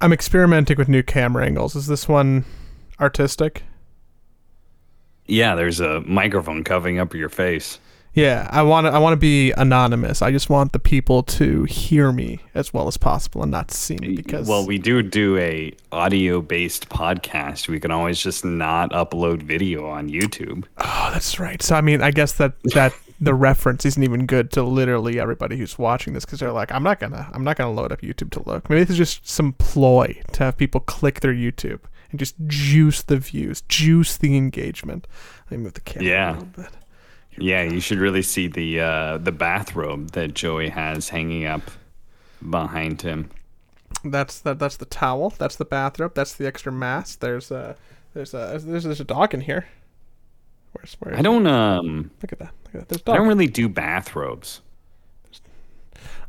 I'm experimenting with new camera angles. Is this one artistic? Yeah, there's a microphone covering up your face. Yeah, I want to. I want to be anonymous. I just want the people to hear me as well as possible and not see me because. well, we do do a audio based podcast. We can always just not upload video on YouTube. Oh, that's right. So I mean, I guess that that the reference isn't even good to literally everybody who's watching this because they're like, I'm not gonna, I'm not gonna load up YouTube to look. Maybe this is just some ploy to have people click their YouTube and just juice the views, juice the engagement. Let me move the camera Yeah. a little bit. Yeah, you should really see the uh, the bathrobe that Joey has hanging up behind him. That's that. That's the towel. That's the bathrobe. That's the extra mask. There's a, there's a, there's, there's a dog in here. Where's where? I don't um look at that. Look at that. There's a I dog. don't really do bathrobes.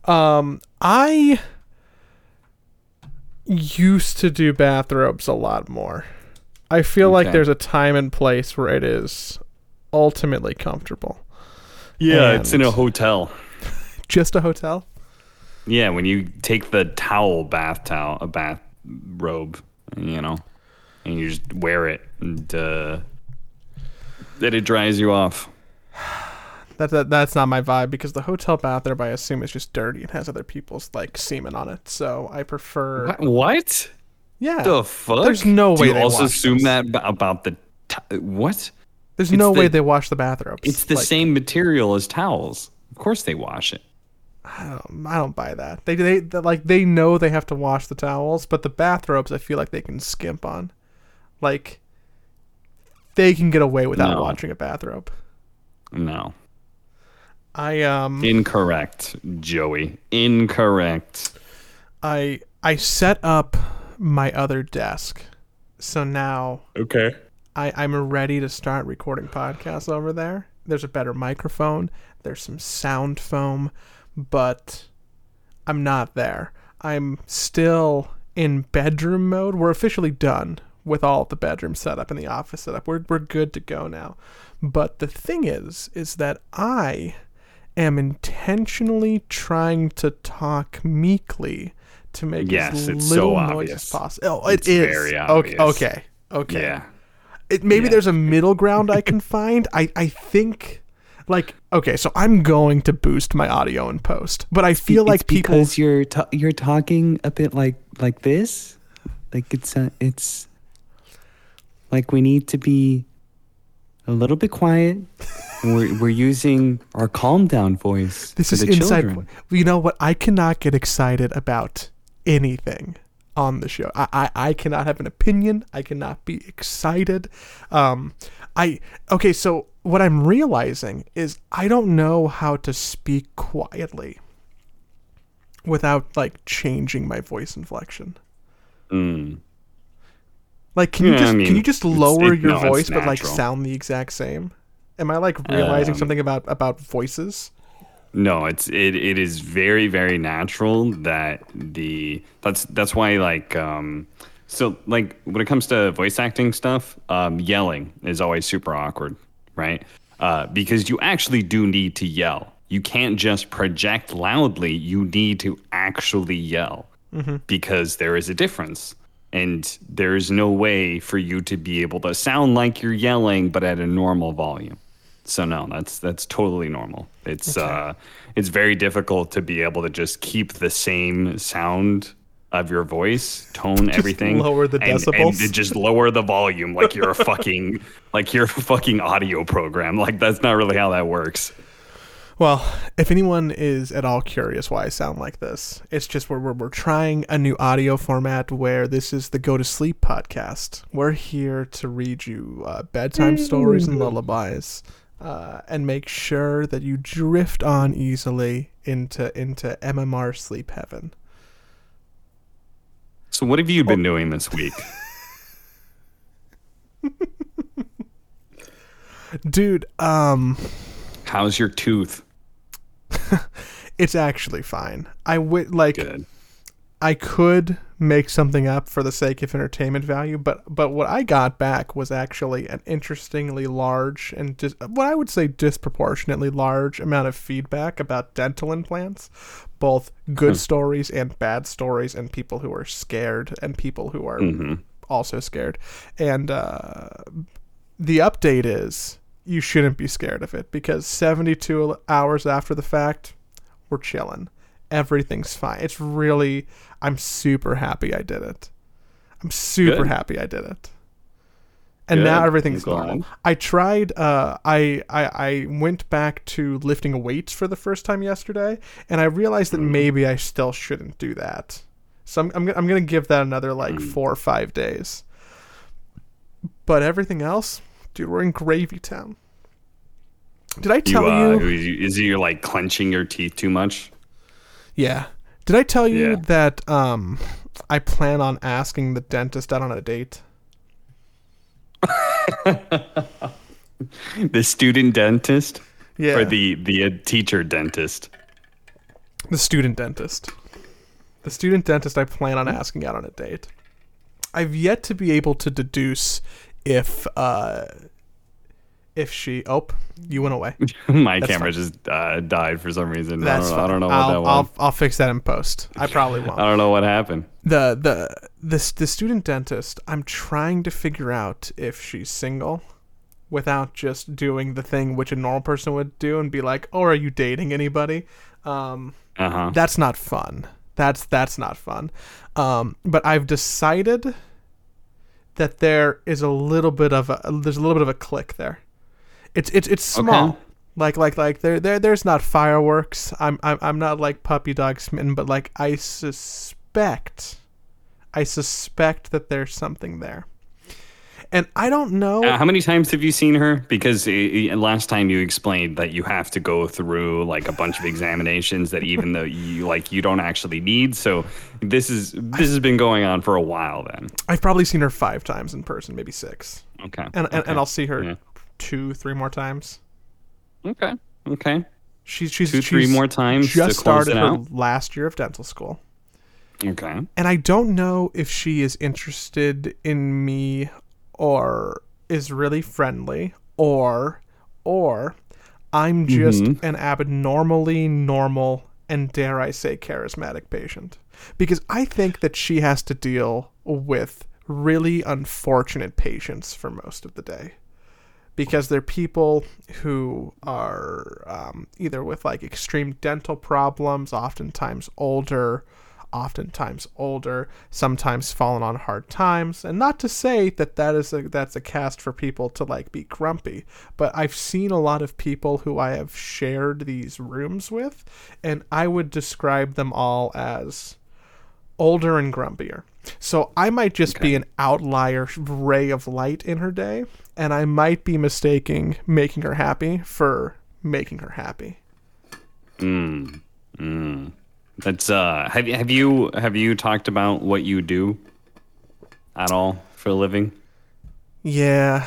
Um, I used to do bathrobes a lot more. I feel like there's a time and place where it is ultimately comfortable. Yeah, it's in a hotel. Just a hotel? Yeah, when you take the towel, bath towel, a bath robe, you know, and you just wear it, and uh, then it dries you off. That, that that's not my vibe because the hotel bathrobe I assume is just dirty and has other people's like semen on it. So I prefer What? Yeah. The fuck? There's no Do way you they also wash assume that about the t- what? There's it's no way the- they wash the bathrobes. It's the Like, same material as towels. Of course they wash it. I don't, I don't buy that. They, they they like they know they have to wash the towels, but the bathrobes I feel like they can skimp on. Like they can get away without No. washing a bathrobe. No. I um Incorrect, Joey. Incorrect. I I set up my other desk. So now Okay. I, I'm ready to start recording podcasts over there. There's a better microphone, there's some sound foam, but I'm not there. I'm still in bedroom mode. We're officially done with all the bedroom setup and the office setup. We're we're good to go now. But the thing is, is that I am intentionally trying to talk meekly to make Yes, as it's so little noise obvious. as possible. Oh, it It's is. very Okay, obvious. okay. Okay. Yeah. It, maybe Yeah. there's a middle ground I can find. I, I think, like, okay, so I'm going to boost my audio in post, but I feel like it's people. because you're ta- you're talking a bit like like this, like it's uh, it's like we need to be a little bit quiet. and we're we're using our calm down voice. This is inside. children. You know what? I cannot get excited about anything on the show. I, I, I cannot have an opinion. I cannot be excited. Um, I okay. So what I'm realizing is I don't know how to speak quietly without like changing my voice inflection. Mm. Like, can you Yeah, I just mean, can you just lower it- your no, voice but like sound the exact same? Am I like realizing Um, something about about voices? No, it's it, it is very very natural that the that's that's why like um so like when it comes to voice acting stuff, um yelling is always super awkward, right? Uh because you actually do need to yell. You can't just project loudly, you need to actually yell. Because there is a difference. And there is no way for you to be able to sound like you're yelling but at a normal volume. So no, that's that's totally normal. It's uh it's very difficult to be able to just keep the same sound of your voice, tone, everything. lower the and, decibels? And to just lower the volume like you're a fucking like you're a fucking audio program. Like that's not really how that works. Well, if anyone is at all curious why I sound like this, it's just we're, we're, we're trying a new audio format where this is the Go to Sleep podcast. We're here to read you uh, bedtime stories and lullabies uh, and make sure that you drift on easily into, into MMR sleep heaven. So what have you been doing this week? Dude, um, How's your tooth? it's actually fine. I would like. Good. I could make something up for the sake of entertainment value, but but what I got back was actually an interestingly large and dis- what I would say disproportionately large amount of feedback about dental implants, both good stories and bad stories, and people who are scared and people who are also scared. And uh, the update is you shouldn't be scared of it because 72 hours after the fact, we're chilling. Everything's fine. It's really, I'm super happy I did it. I'm super Good. happy I did it. And now Good. everything's I'm glad. normal. I tried. Uh, I, I I went back to lifting weights for the first time yesterday, and I realized Mm. that maybe I still shouldn't do that. So I'm I'm, gonna- I'm gonna give that another like Mm. four or five days. But everything else, dude, we're in Gravy Town. Did I You, tell uh, you? is it you're like clenching your teeth too much? Yeah. Did I tell you Yeah. that um I plan on asking the dentist out on a date? The student dentist Yeah. or the the uh, teacher dentist? The student dentist. The student dentist I plan on asking out on a date. I've yet to be able to deduce if uh if she oh you went away. My That's camera fine. just uh, died for some reason. That's I, don't, fine. I don't know what I'll, that was. I'll I'll fix that in post. I probably won't. I don't know what happened. the the the the student dentist i'm trying to figure out if she's single without just doing the thing which a normal person would do and be like oh are you dating anybody um Uh huh. that's not fun that's that's not fun um but i've decided that there is a little bit of a there's a little bit of a click there it's it's it's small Okay. like like like there there there's not fireworks i'm i'm, I'm not like puppy dog smitten but like i suspect i suspect that there's something there and i don't know Uh, how many times have you seen her? Because uh, last time you explained that you have to go through like a bunch of examinations that even though you like you don't actually need. So this is this has been going on for a while. Then i've probably seen her five times in person maybe six okay. and and, and i'll see her Yeah. Two three more times Okay. Okay. she's she's Two, three more times just started her out? last year of dental school Okay. and I don't know if she is interested in me or is really friendly or or I'm just Mm-hmm. an abnormally normal and dare I say charismatic patient because I think that she has to deal with really unfortunate patients for most of the day because they're people who are um, either with like extreme dental problems, oftentimes older, oftentimes older, sometimes fallen on hard times. And not to say that that is a, that's a cast for people to like be grumpy, but I've seen a lot of people who I have shared these rooms with, and I would describe them all as older and grumpier. So I might just be an outlier ray of light in her day, and I might be mistaking making her happy for making her happy. Mm. Mm. That's uh. Have you have you have you talked about what you do at all for a living? Yeah.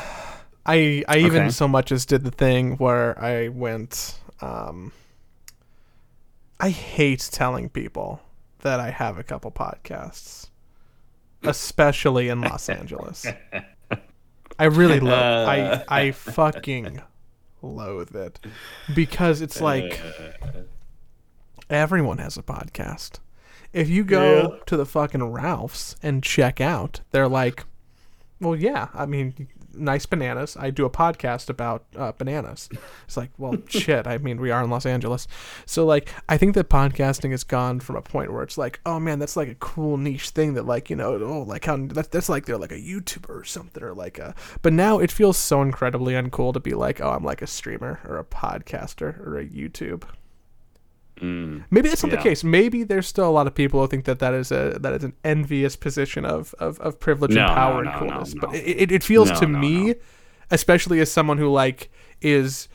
I I even Okay. so much as did the thing where I went um I hate telling people that I have a couple podcasts. Especially in Los Angeles. I really loathe I uh. I fucking loathe it. Because it's like uh. everyone has a podcast. If you go to the fucking Ralph's and check out, they're like, well, yeah, I mean, nice bananas. I do a podcast about uh, bananas. It's like, well, shit. I mean, we are in Los Angeles, so like, I think that podcasting has gone from a point where it's like, oh man, that's like a cool niche thing that like you know, oh, like how that, that's like they're like a YouTuber or something or like a. But now it feels so incredibly uncool to be like, oh, I'm like a streamer or a podcaster or a YouTube. Mm. Maybe that's not Yeah. the case. Maybe there's still a lot of people who think that that is a that is an envious position of of, of privilege No, and power no, and coolness. no, But it, it, feels to me, especially as someone who like is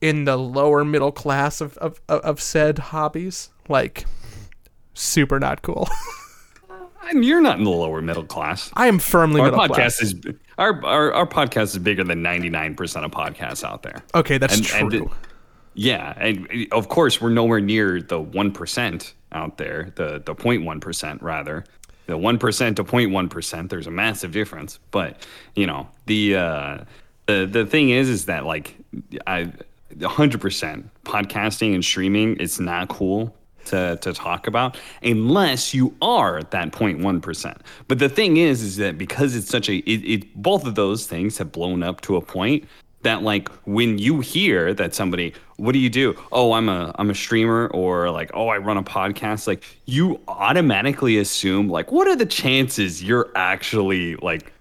in the lower middle class of of, of, said hobbies, like super not cool. And you're not in the lower middle class. I am firmly Our middle podcast class. is our, our our podcast is bigger than 99% of podcasts out there. okay, that's and- true. and it- Yeah, and of course we're nowhere near the one percent out there, the the 0.1% rather. The 1% to 0.1%, there's a massive difference. But, you know, the uh the the thing is is that like I 100% podcasting and streaming it's not cool to, to talk about unless you are at that 0.1%. But the thing is, is that because it's such a, it, it, both of those things have blown up to a point that like when you hear that somebody, what do you do? Oh, I'm a, I'm a streamer or like, oh, I run a podcast. Like you automatically assume like, what are the chances you're actually like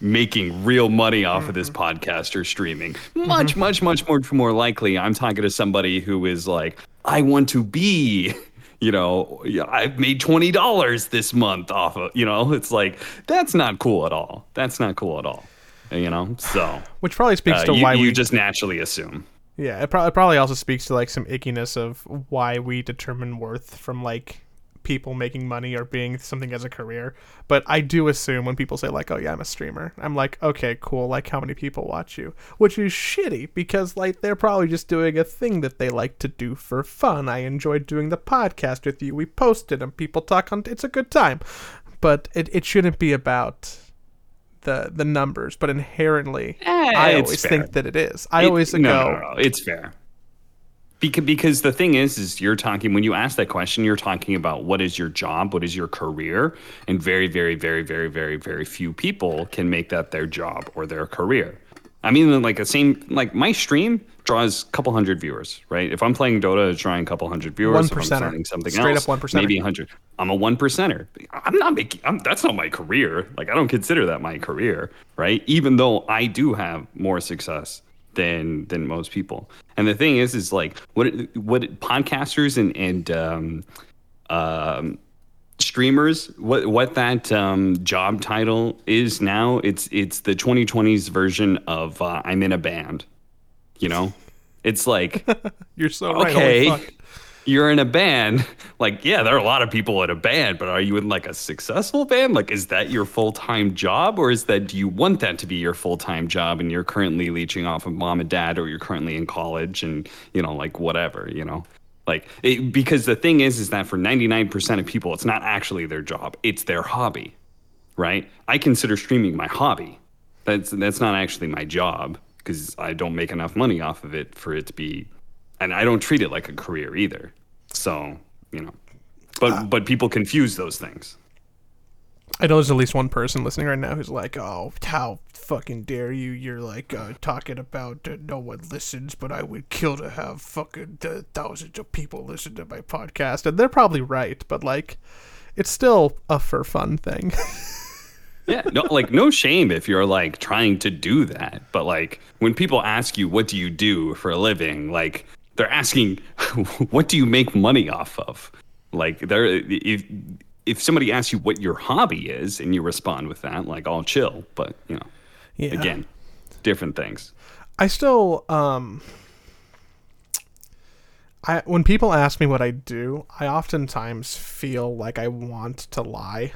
making real money off of this mm-hmm. podcast or streaming. Mm-hmm. Much, much, much more more likely, I'm talking to somebody who is like, I want to be, you know, I've made twenty dollars this month off of, you know, it's like that's not cool at all. That's not cool at all. You know, so Which probably speaks uh, to you, why you we just naturally assume. Yeah, it, pro- it probably also speaks to like some ickiness of why we determine worth from like people making money or being something as a career. But I do assume when people say like, "Oh yeah, I'm a streamer," I'm like, "Okay, cool. Like, how many people watch you?" Which is shitty because like they're probably just doing a thing that they like to do for fun. I enjoyed doing the podcast with you. We posted and people talk on. It's a good time, but it it shouldn't be about the the numbers, but inherently, eh, I always fair. think that it is. I It- always no, go. no, no, it's fair. Because, because the thing is, is you're talking when you ask that question, you're talking about what is your job, what is your career, and very, very, very, very, very, very few people can make that their job or their career. I mean, like a same, like my stream draws a couple hundred viewers, right? If I'm playing Dota, it's drawing a couple hundred viewers. One If I'm percenter. something Straight else, up one percenter. maybe a hundred. I'm a one percenter. I'm not making. I'm, that's not my career. Like I don't consider that my career, right? Even though I do have more success than than most people. And the thing is, is like what what podcasters and and um, um, streamers what what that um, job title is now. It's it's the 2020s version of uh, I'm in a band. You know, it's like You're so okay, fuck. you're in a band. Like, yeah, there are a lot of people in a band, but are you in like a successful band? Like, is that your full time job, or is that do you want that to be your full time job and you're currently leeching off of mom and dad, or you're currently in college and you know, like whatever, you know? Like, it, because the thing is, is that for 99% of people, it's not actually their job, it's their hobby, right? I consider streaming my hobby. That's that's not actually my job because I don't make enough money off of it for it to be, and I don't treat it like a career either. So you know, but uh, but people confuse those things. I know there's at least one person listening right now who's like, "Oh, how fucking dare you? You're like uh, talking about uh, no one listens, but I would kill to have fucking uh, thousands of people listen to my podcast." And they're probably right, but like, it's still a for fun thing. Yeah, no, like no shame if you're like trying to do that, but like when people ask you what do you do for a living, like they're asking what do you make money off of? Like they're if if somebody asks you what your hobby is and you respond with that, like I'll chill, but you know, yeah. again, different things. I still um I when people ask me what I do, I oftentimes feel like I want to lie.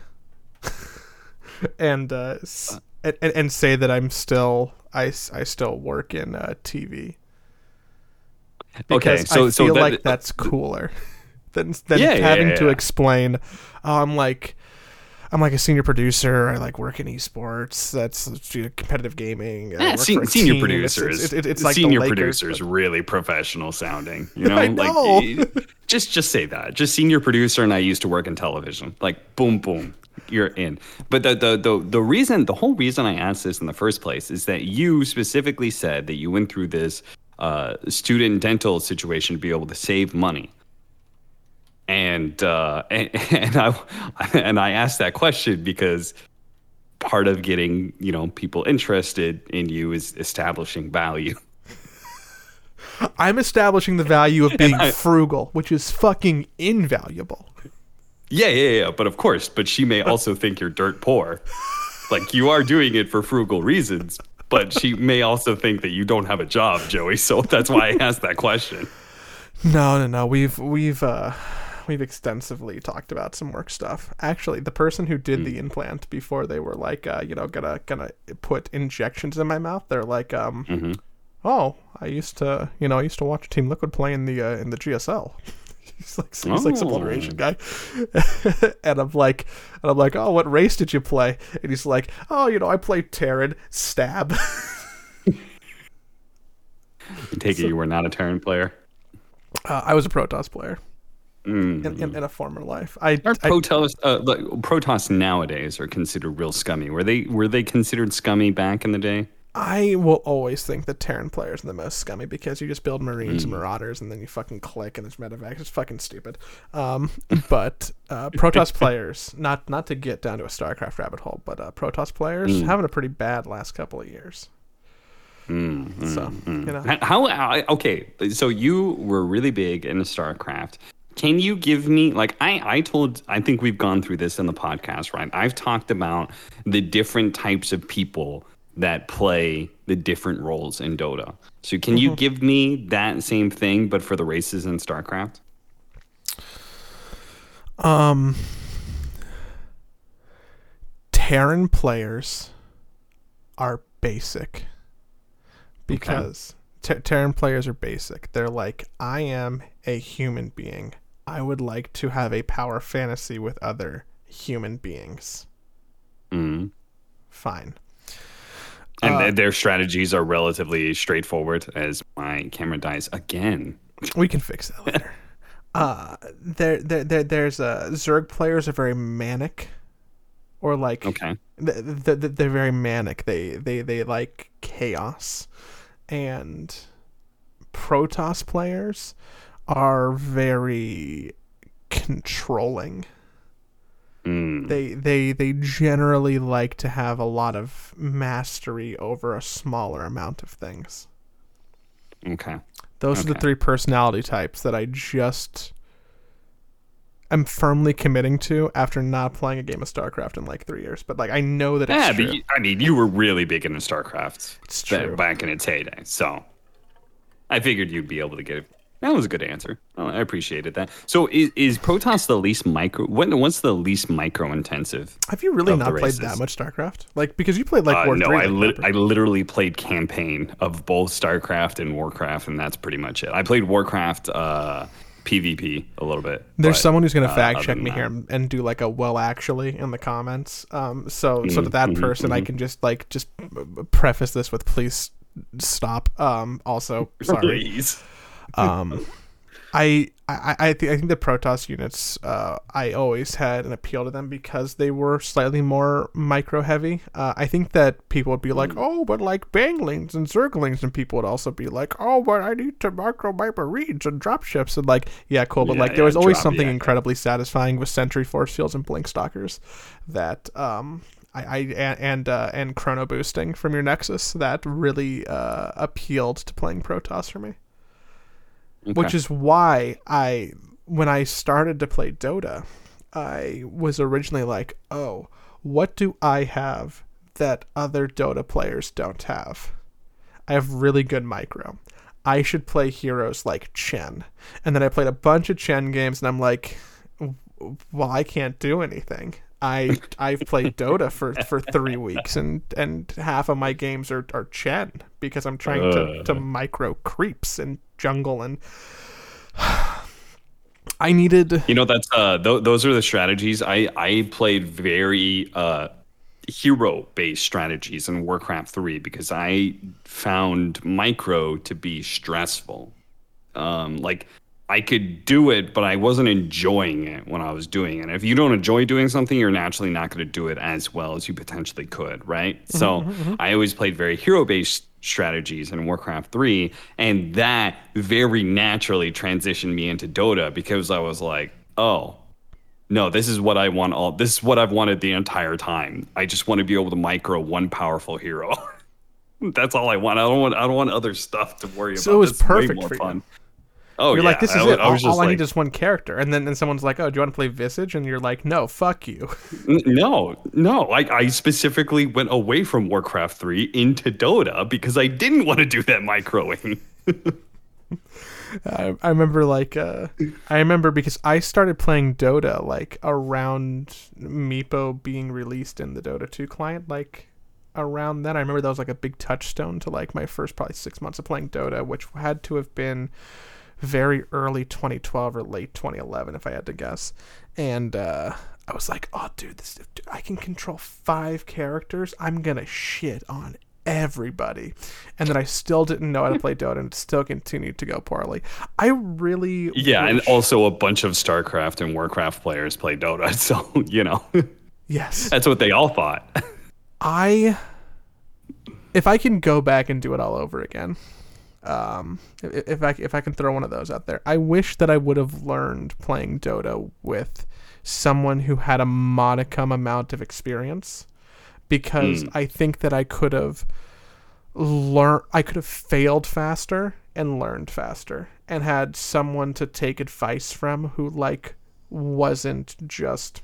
and uh s- and, and, say that I'm still I, I still work in uh, TV. Okay, Because so I so feel that, like that's cooler than than Yeah, having yeah, to explain. Oh, I'm like, I'm like a senior producer. I like work in esports. That's competitive gaming. Yeah, sen- senior producers. It's, it's, it's like senior producers, but- really professional sounding. You know, know. like just just say that. Just senior producer, and I used to work in television. Like boom, boom, you're in. But the the the the reason, the whole reason I asked this in the first place is that you specifically said that you went through this uh, student dental situation to be able to save money. And uh, and, and I and I asked that question because part of getting you know people interested in you is establishing value. I'm establishing the value of being I- frugal, which is fucking invaluable. Yeah, yeah, yeah. But of course, but she may also think you're dirt poor. Like you are doing it for frugal reasons, but she may also think that you don't have a job, Joey. So that's why I asked that question. No, no, no. We've we've uh we've extensively talked about some work stuff. Actually, the person who did the implant before they were like uh, you know, gonna gonna put injections in my mouth, they're like um Oh, I used to, you know, I used to watch Team Liquid play in the uh, in the GSL. he's like he's like some Oh. old Asian guy, and I'm like, and I'm like, oh, what race did you play? And he's like, oh, you know, I played Terran Stab. I take it you were not a Terran player. Uh, I was a Protoss player Mm. in, in, in a former life. I, Are I Protoss, uh, like, Protoss nowadays are considered real scummy. Were they were they considered scummy back in the day? I will always think that Terran players are the most scummy because you just build Marines Hmm. and Marauders and then you fucking click and there's medevacs. It's fucking stupid. Um, but uh, Protoss players, not not to get down to a StarCraft rabbit hole, but uh, Protoss players Hmm. having a pretty bad last couple of years. Mm, So you know, How, how okay? So you were really big into StarCraft. Can you give me like I I told I think we've gone through this in the podcast, right? I've talked about the different types of people that play the different roles in Dota. So can you give me that same thing but for the races in StarCraft? um, Terran players are basic because Ter- Terran players are basic. They're like, I am a human being. I would like to have a power fantasy with other human beings. Mm. Fine. And Uh, their strategies are relatively straightforward as my camera dies again. We can fix that later. uh, there, there, there, there's uh, Zerg players are very manic, or like Okay. th- th- th- they're very manic. They, they, they like chaos, and Protoss players are very controlling. Mm. They, they, they generally like to have a lot of mastery over a smaller amount of things. Okay. Those are the three personality types that I just am firmly committing to after not playing a game of StarCraft in like three years. But like I know that it's Yeah, true. but you, I mean, you were really big into StarCraft It's true. back in its heyday, so I figured you'd be able to get. That was a good answer. Oh, I appreciated that. So, is, is Protoss the least micro? What, what's the least micro intensive? Have you really not played that much StarCraft? Like because you played like Uh, War no, Three. I, like lit I literally played campaign of both StarCraft and Warcraft, and that's pretty much it. I played Warcraft uh, PvP a little bit. There's but, someone who's gonna uh, fact check me that- here and, do like a well actually in the comments. Um, so so to that mhm, person, I can just like just preface this with please stop. Um, also sorry. Please. Um, I I I, th- I think the Protoss units uh, I always had an appeal to them because they were slightly more micro heavy. Uh, I think that people would be like, oh, but like banelings and zerglings, and people would also be like, oh, but I need to micro my marines and dropships and like, yeah, cool, but Yeah, like there yeah, was always drop- something yeah. incredibly satisfying with sentry force fields and blink stalkers that um. I, I and and, uh, and chrono boosting from your Nexus that really uh, appealed to playing Protoss for me which is why I when I started to play Dota, I was originally like, "Oh, what do I have that other Dota players don't have? I have really good micro. I should play heroes like Chen." And then I played a bunch of Chen games and I'm like, "Well, I can't do anything." I I've played Dota for, for three weeks and, and half of my games are, are Chen because I'm trying to, to micro creeps and jungle and I needed You know, that's uh, th- those are the strategies. I I played very uh, hero based strategies in Warcraft three because I found micro to be stressful. Um, like I could do it, but I wasn't enjoying it when I was doing it. If you don't enjoy doing something, you're naturally not going to do it as well as you potentially could, right? Mm-hmm, so mm-hmm, mm-hmm. I always played very hero based strategies in Warcraft 3, and that very naturally transitioned me into Dota because I was like, oh, no, this is what I want all this is what I've wanted the entire time. I just want to be able to micro one powerful hero. That's all I want. I don't want I don't want other stuff to worry So about. So it was That's perfect for you. Oh, You're yeah. like, this is I, it. I All, was just all I need is one character. And then and someone's like, oh, do you want to play Visage? And you're like, no, fuck you. No, no. I, I specifically went away from Warcraft 3 into Dota because I didn't want to do that microing. I, I remember like uh, I remember because I started playing Dota like around Meepo being released in the Dota 2 client like around then I remember that was like a big touchstone to like my first probably 6 months of playing Dota which had to have been very early 2012 or late 2011, if I had to guess. And uh, I was like, oh, dude, this, dude, I can control five characters. I'm gonna shit on everybody. And then I still didn't know how to play Dota and it still continued to go poorly. I really Yeah, and also a bunch of StarCraft and Warcraft players play Dota, so you know yes. that's what they all thought. I if I can go back and do it all over again, um, if, if I if I can throw one of those out there, I wish that I would have learned playing Dota with someone who had a modicum amount of experience, because Hmm. I think that I could have learned, I could have failed faster and learned faster, and had someone to take advice from who like wasn't just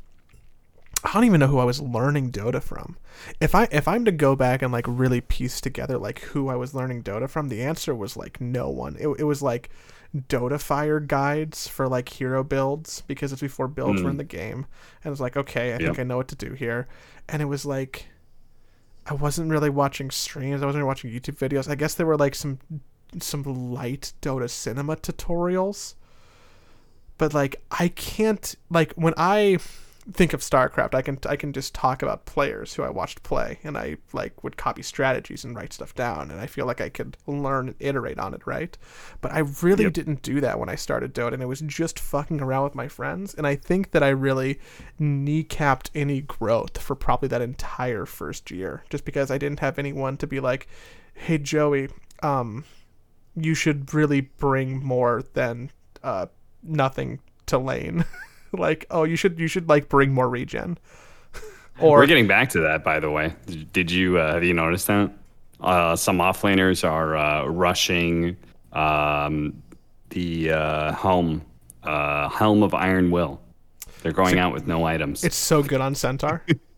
I don't even know who I was learning Dota from. If I if I'm to go back and like really piece together like who I was learning Dota from, the answer was like no one. It, it was like DotaFire guides for like hero builds because it's before builds were in hmm. the game, and it was like okay, I think I know what to do here, and it was like I wasn't really watching streams. I wasn't really watching YouTube videos. I guess there were like some some light DotaCinema tutorials. But like I can't like when I think of StarCraft, I can I can just talk about players who I watched play and I like would copy strategies and write stuff down and I feel like I could learn and iterate on it, right? But I really Yep. didn't do that when I started Dota and it was just fucking around with my friends and I think that I really kneecapped any growth for probably that entire first year just because I didn't have anyone to be like, "Hey Joey, um you should really bring more than uh nothing to lane." like, "Oh, you should you should like bring more regen." or We're getting back to that, by the way. Did you uh, have you noticed that? Uh, some offlaners are uh, rushing um, the uh, helm uh, helm of Iron Will. They're going out with no items. it's so good on Centaur.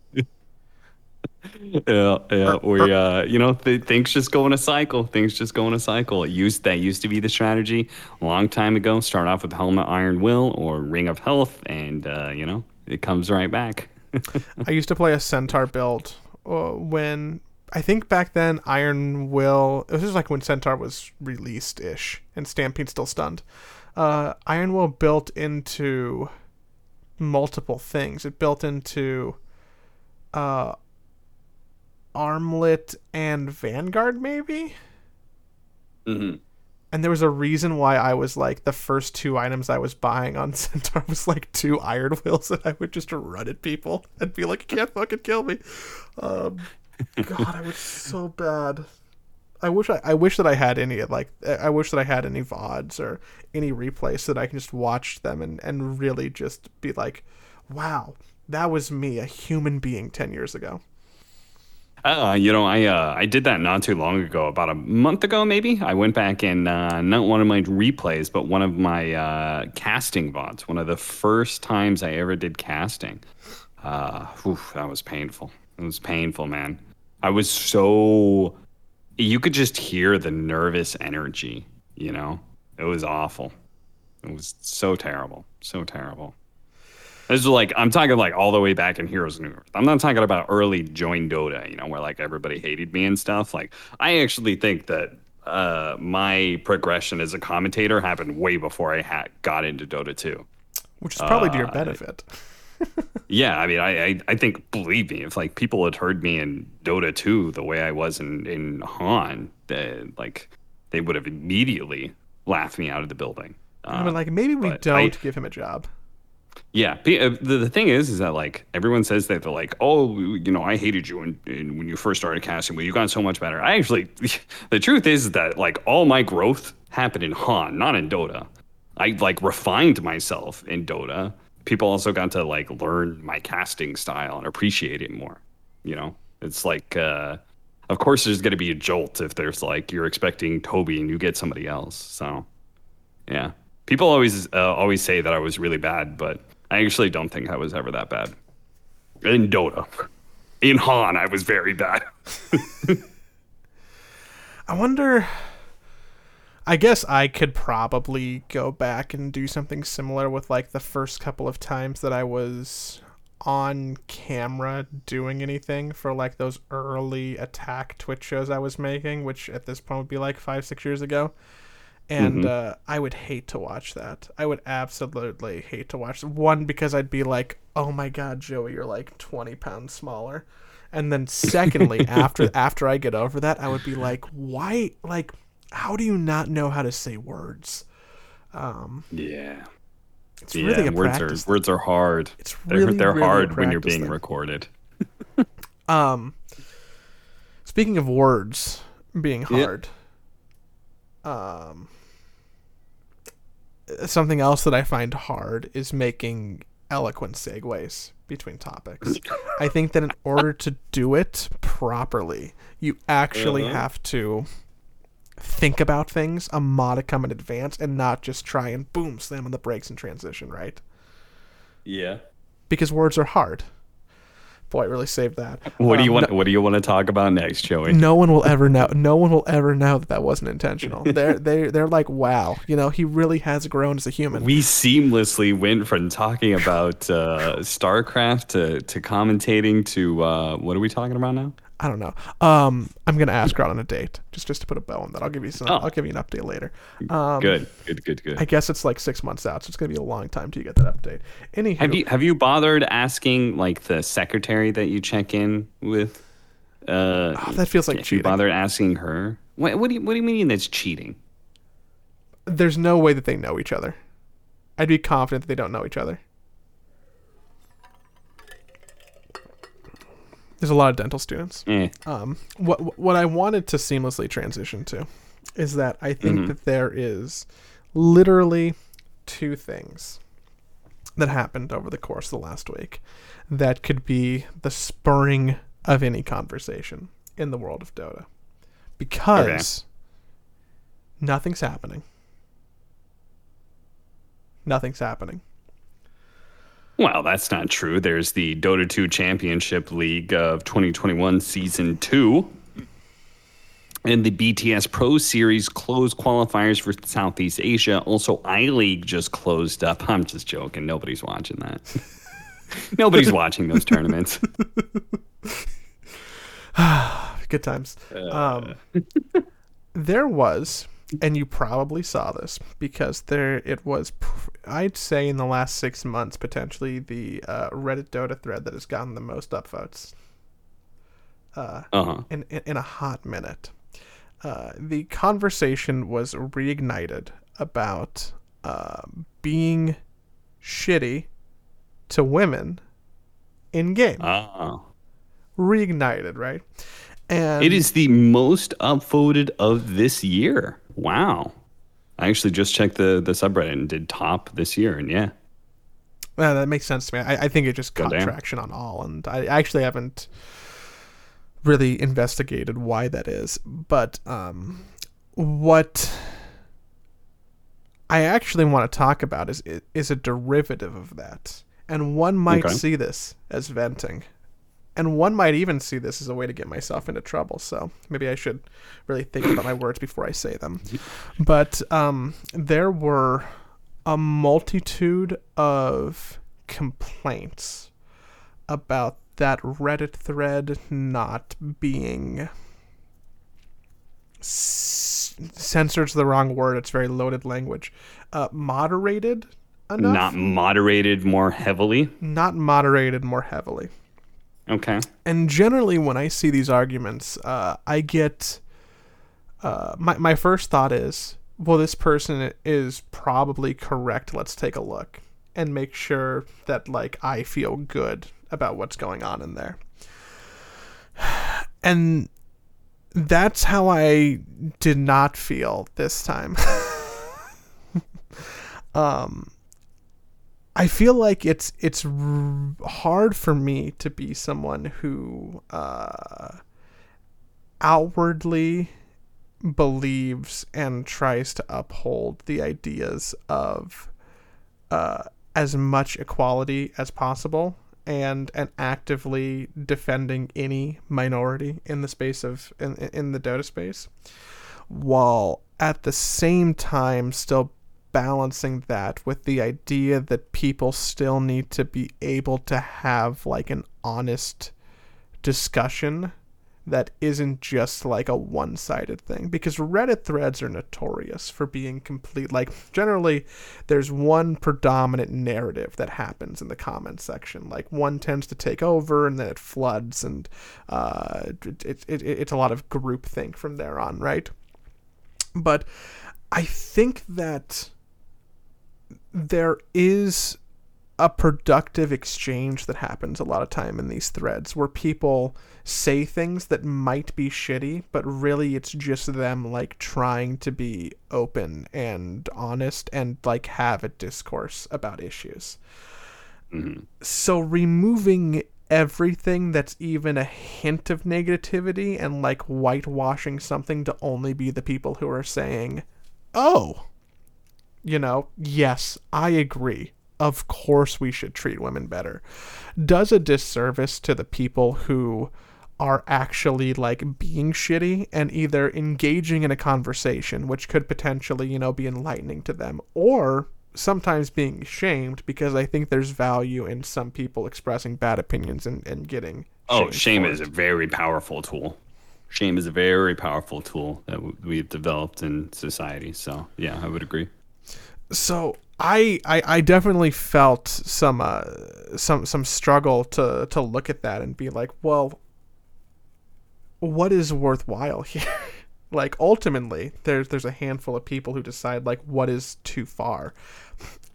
Yeah, yeah. We, uh, you know, th- things just go in a cycle. Things just go in a cycle. It used that used to be the strategy a long time ago. Start off with Helm of Iron Will or Ring of Health, and uh, you know, it comes right back. I used to play a Centaur build uh, when I think back then Iron Will. It was just like when Centaur was released ish, and Stampede still stunned. Uh, Iron Will built into multiple things. It built into uh, Armlet and Vanguard, maybe. mm-hmm. And there was a reason why I was like the first two items I was buying on Centaur was like two Iron Wills and I would just run at people and be like, "You can't fucking kill me." Um, God, I was so bad. I wish I, I wish that I had any like I wish that I had any vods or any replays so that I can just watch them and and really just be like, "Wow, that was me, a human being ten years ago." Uh, you know, I uh, I did that not too long ago, about a month ago, maybe. I went back and uh, not one of my replays, but one of my uh, casting VODs. One of the first times I ever did casting. Uh, whew, that was painful. It was painful, man. I was so. You could just hear the nervous energy. You know, it was awful. It was so terrible, so terrible. This is like I'm talking like all the way back in Heroes of Newerth. I'm not talking about early join Dota, you know, where like everybody hated me and stuff. Like I actually think that uh, my progression as a commentator happened way before I had got into Dota 2. Which is probably to your Uh, benefit. Yeah, I mean, I, I I think believe me, if like people had heard me in Dota 2 the way I was in in HoN, they, like they would have immediately laughed me out of the building. I Uh, mean, like maybe we don't I- give him a job. Yeah, uh, the, the thing is, is that like everyone says that they're like, oh, you know, I hated you when, when you first started casting, but you got so much better. I actually, the truth is that like all my growth happened in HoN, not in Dota. I like refined myself in Dota. People also got to like learn my casting style and appreciate it more. You know, it's like, uh, of course, there's going to be a jolt if there's like you're expecting Toby and you get somebody else. So, yeah. People always uh, always say that I was really bad, but I actually don't think I was ever that bad. In Dota, in HoN, I was very bad. I wonder. I guess I could probably go back and do something similar with like the first couple of times that I was on camera doing anything for like those early attack Twitch shows I was making, which at this point would be like five, six years ago. And Mhm. uh, I would hate to watch that. I would absolutely hate to watch one because I'd be like, "Oh my god, Joey, you're like 20 pounds smaller," and then secondly, after after I get over that, I would be like, "Why? Like, how do you not know how to say words?" Um, Yeah. it's yeah. really a words practice. are words are hard. It's They're really they're really hard when you're being thing. recorded. Um, speaking of words being hard, um, something else that I find hard is making eloquent segues between topics. I think that in order to do it properly, you actually Uh-huh. have to think about things a modicum in advance and not just try and boom slam on the brakes and transition, right? Yeah. Because words are hard. Boy, I really saved that. What do you Um, want? What do you want to talk about next, Joey? no one will ever know. No one will ever know that that wasn't intentional. They're they they're like, wow, you know, he really has grown as a human. We seamlessly went from talking about uh, StarCraft to, to commentating to uh, what are we talking about now? I don't know. Um, I'm gonna ask her out on a date, just just to put a bow on that. I'll give you some. Oh. I'll give you an update later. Um, Good, good, good, good. I guess it's like six months out, so it's gonna be a long time till you get that update. Anyhow, have you have you bothered asking like the secretary that you check in with? Uh, Oh, that feels like have you cheating. bothered asking her? What, what do you what do you mean that's cheating? There's no way that they know each other. I'd be confident that they don't know each other. There's a lot of dental students. Eh. um, what what I wanted to seamlessly transition to is that I think Mhm. that there is literally two things that happened over the course of the last week that could be the spurring of any conversation in the world of Dota because nothing's happening. Nothing's happening. Well, that's not true. There's the Dota 2 Championship League of 2021 Season 2. And the BTS Pro Series closed qualifiers for Southeast Asia. Also, I League just closed up. I'm just joking. Nobody's watching that. Nobody's watching those tournaments. Good times. Uh. Um, there was, and you probably saw this because there it was. I'd say in the last six months, potentially the uh, Reddit Dota thread that has gotten the most upvotes uh, Uh huh. in, in in a hot minute. Uh, the conversation was reignited about uh, being shitty to women in game. Oh. reignited, right? And It is the most upvoted of this year. Wow. I actually just checked the, the subreddit and did top this year. And yeah. Uh, that makes sense to me. I, I think it just caught Goddamn. traction on all, and I actually haven't really investigated why that is. But um, what I actually want to talk about is is a derivative of that, and one might Okay. see this as venting, and one might even see this as a way to get myself into trouble. So maybe I should really think about my words before I say them. But um, there were a multitude of complaints about that Reddit thread not being s- censored's the wrong word. It's very loaded language. Uh, moderated enough, Not moderated more heavily. not moderated more heavily. Okay. And generally, when I see these arguments, uh, I get uh, my my first thought is, well, this person is probably correct. Let's take a look and make sure that like I feel good about what's going on in there. And that's how I did not feel this time. um I feel like it's it's r- hard for me to be someone who uh, outwardly believes and tries to uphold the ideas of uh, as much equality as possible and and actively defending any minority in the space of in, in the Dota space while at the same time still balancing that with the idea that people still need to be able to have like an honest discussion that isn't just like a one sided thing. Because Reddit threads are notorious for being complete. Like, generally, there's one predominant narrative that happens in the comment section. Like, one tends to take over and then it floods, and uh, it, it, it, it's a lot of groupthink from there on, right? But I think that there is a productive exchange that happens a lot of time in these threads where people say things that might be shitty but really it's just them like trying to be open and honest and like have a discourse about issues. Mm-hmm. So removing everything that's even a hint of negativity and like whitewashing something to only be the people who are saying oh you know, yes, I agree. Of course, we should treat women better. Does a disservice to the people who are actually like being shitty and either engaging in a conversation, which could potentially, you know, be enlightening to them, or sometimes being shamed because I think there's value in some people expressing bad opinions and, and getting. Oh, shame is it. a very powerful tool. Shame is a very powerful tool that we've developed in society. So, yeah, I would agree. So I, I I definitely felt some uh some some struggle to to look at that and be like, well, what is worthwhile here? like ultimately, there's there's a handful of people who decide like what is too far,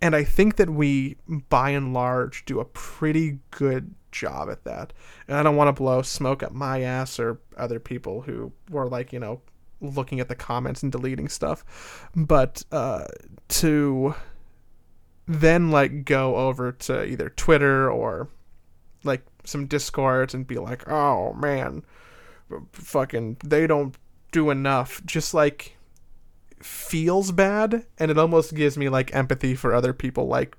and I think that we by and large do a pretty good job at that. And I don't want to blow smoke up my ass or other people who were like you know looking at the comments and deleting stuff, but uh, to then like go over to either Twitter or like some discords and be like, "Oh man, fucking they don't do enough." Just like feels bad and it almost gives me like empathy for other people like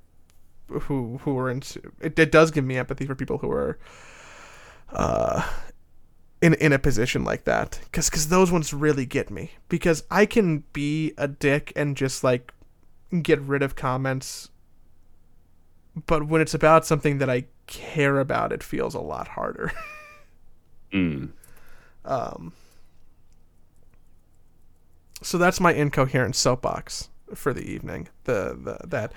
who who are into it, it does give me empathy for people who are uh in in a position like that cuz cuz those ones really get me because I can be a dick and just like get rid of comments but when it's about something that I care about it feels a lot harder Mm. um so that's my incoherent soapbox for the evening the, the that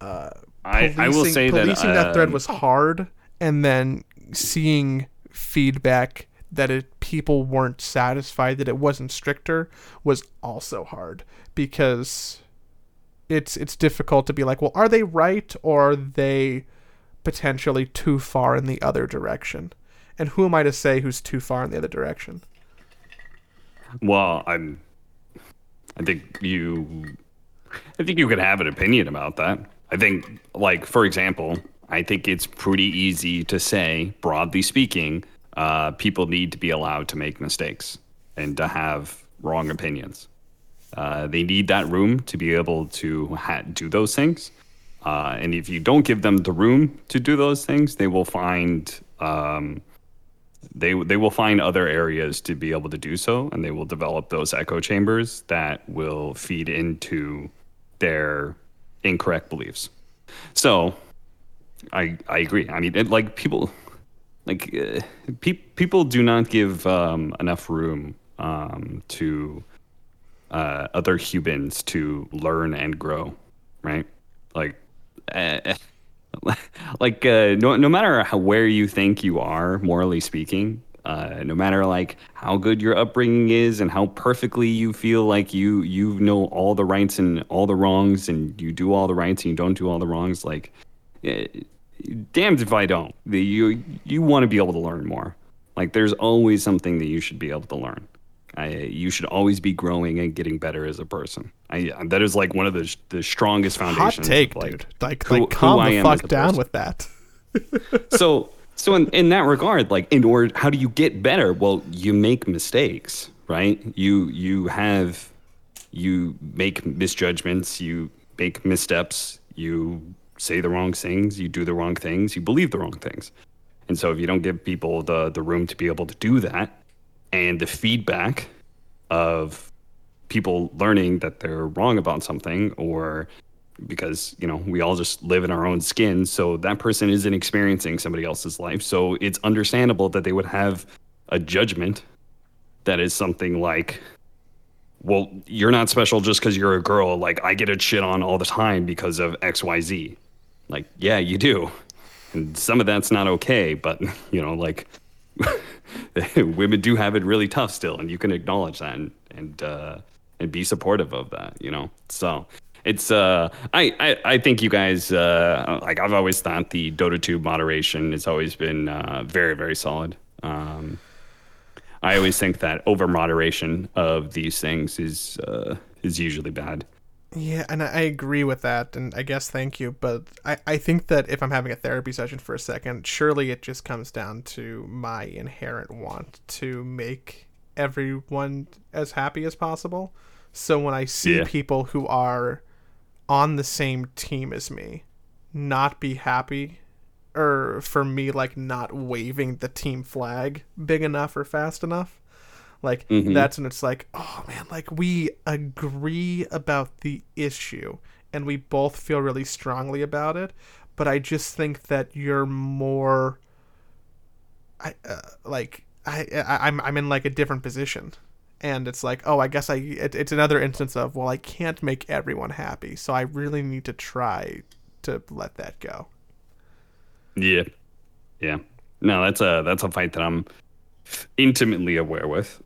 uh I, I will policing- say that, policing that thread um, was hard, and then seeing feedback that it, people weren't satisfied that it wasn't stricter was also hard because it's it's difficult to be like, well, are they right or are they potentially too far in the other direction? And who am I to say who's too far in the other direction? Well, I'm. I think you. I think you could have an opinion about that. I think, like for example, I think it's pretty easy to say, broadly speaking, uh, people need to be allowed to make mistakes and to have wrong opinions. Uh, they need that room to be able to ha- do those things. Uh, and if you don't give them the room to do those things, they will find um, they they will find other areas to be able to do so, and they will develop those echo chambers that will feed into their incorrect beliefs. So, I I agree. I mean, it, like people, like uh, pe- people do not give um, enough room um, to uh, other humans to learn and grow, right? Like. Uh, like uh, no, no matter how where you think you are morally speaking uh, no matter like how good your upbringing is and how perfectly you feel like you you know all the rights and all the wrongs and you do all the rights and you don't do all the wrongs like eh, damned if i don't The- you you want to be able to learn more like there's always something that you should be able to learn I, you should always be growing and getting better as a person. I, that is like one of the the strongest foundations. Hot take, like, dude. Like, who- like calm the fuck down person. with that. so so in, in that regard like in order how do you get better well you make mistakes right you you have you make misjudgments you make missteps you say the wrong things you do the wrong things you believe the wrong things and so if you don't give people the the room to be able to do that and the feedback of people learning that they're wrong about something or because you know we all just live in our own skin so that person isn't experiencing somebody else's life so it's understandable that they would have a judgment that is something like well, you're not special just because you're a girl. Like, I get a shit on all the time because of XYZ. Like, yeah, you do. And some of that's not okay, but, you know, like, women do have it really tough still, and you can acknowledge that and, and, uh, and be supportive of that, you know? So, it's uh I, I I think you guys uh like I've always thought the Dota 2 moderation has always been uh very very solid. Um I always think that over moderation of these things is uh, is usually bad. Yeah, and I agree with that, and I guess thank you. But I, I think that if I'm having a therapy session for a second, surely it just comes down to my inherent want to make everyone as happy as possible. So when I see Yeah. people who are on the same team as me not be happy, or for me, like not waving the team flag big enough or fast enough, like Mhm. that's when it's like, oh man, like we agree about the issue and we both feel really strongly about it, but I just think that you're more I uh, like I, I I'm I'm in like a different position. And it's like, oh, I guess I. It, it's another instance of, well, I can't make everyone happy, so I really need to try to let that go. Yeah, yeah. No, that's a that's a fight that I'm intimately aware with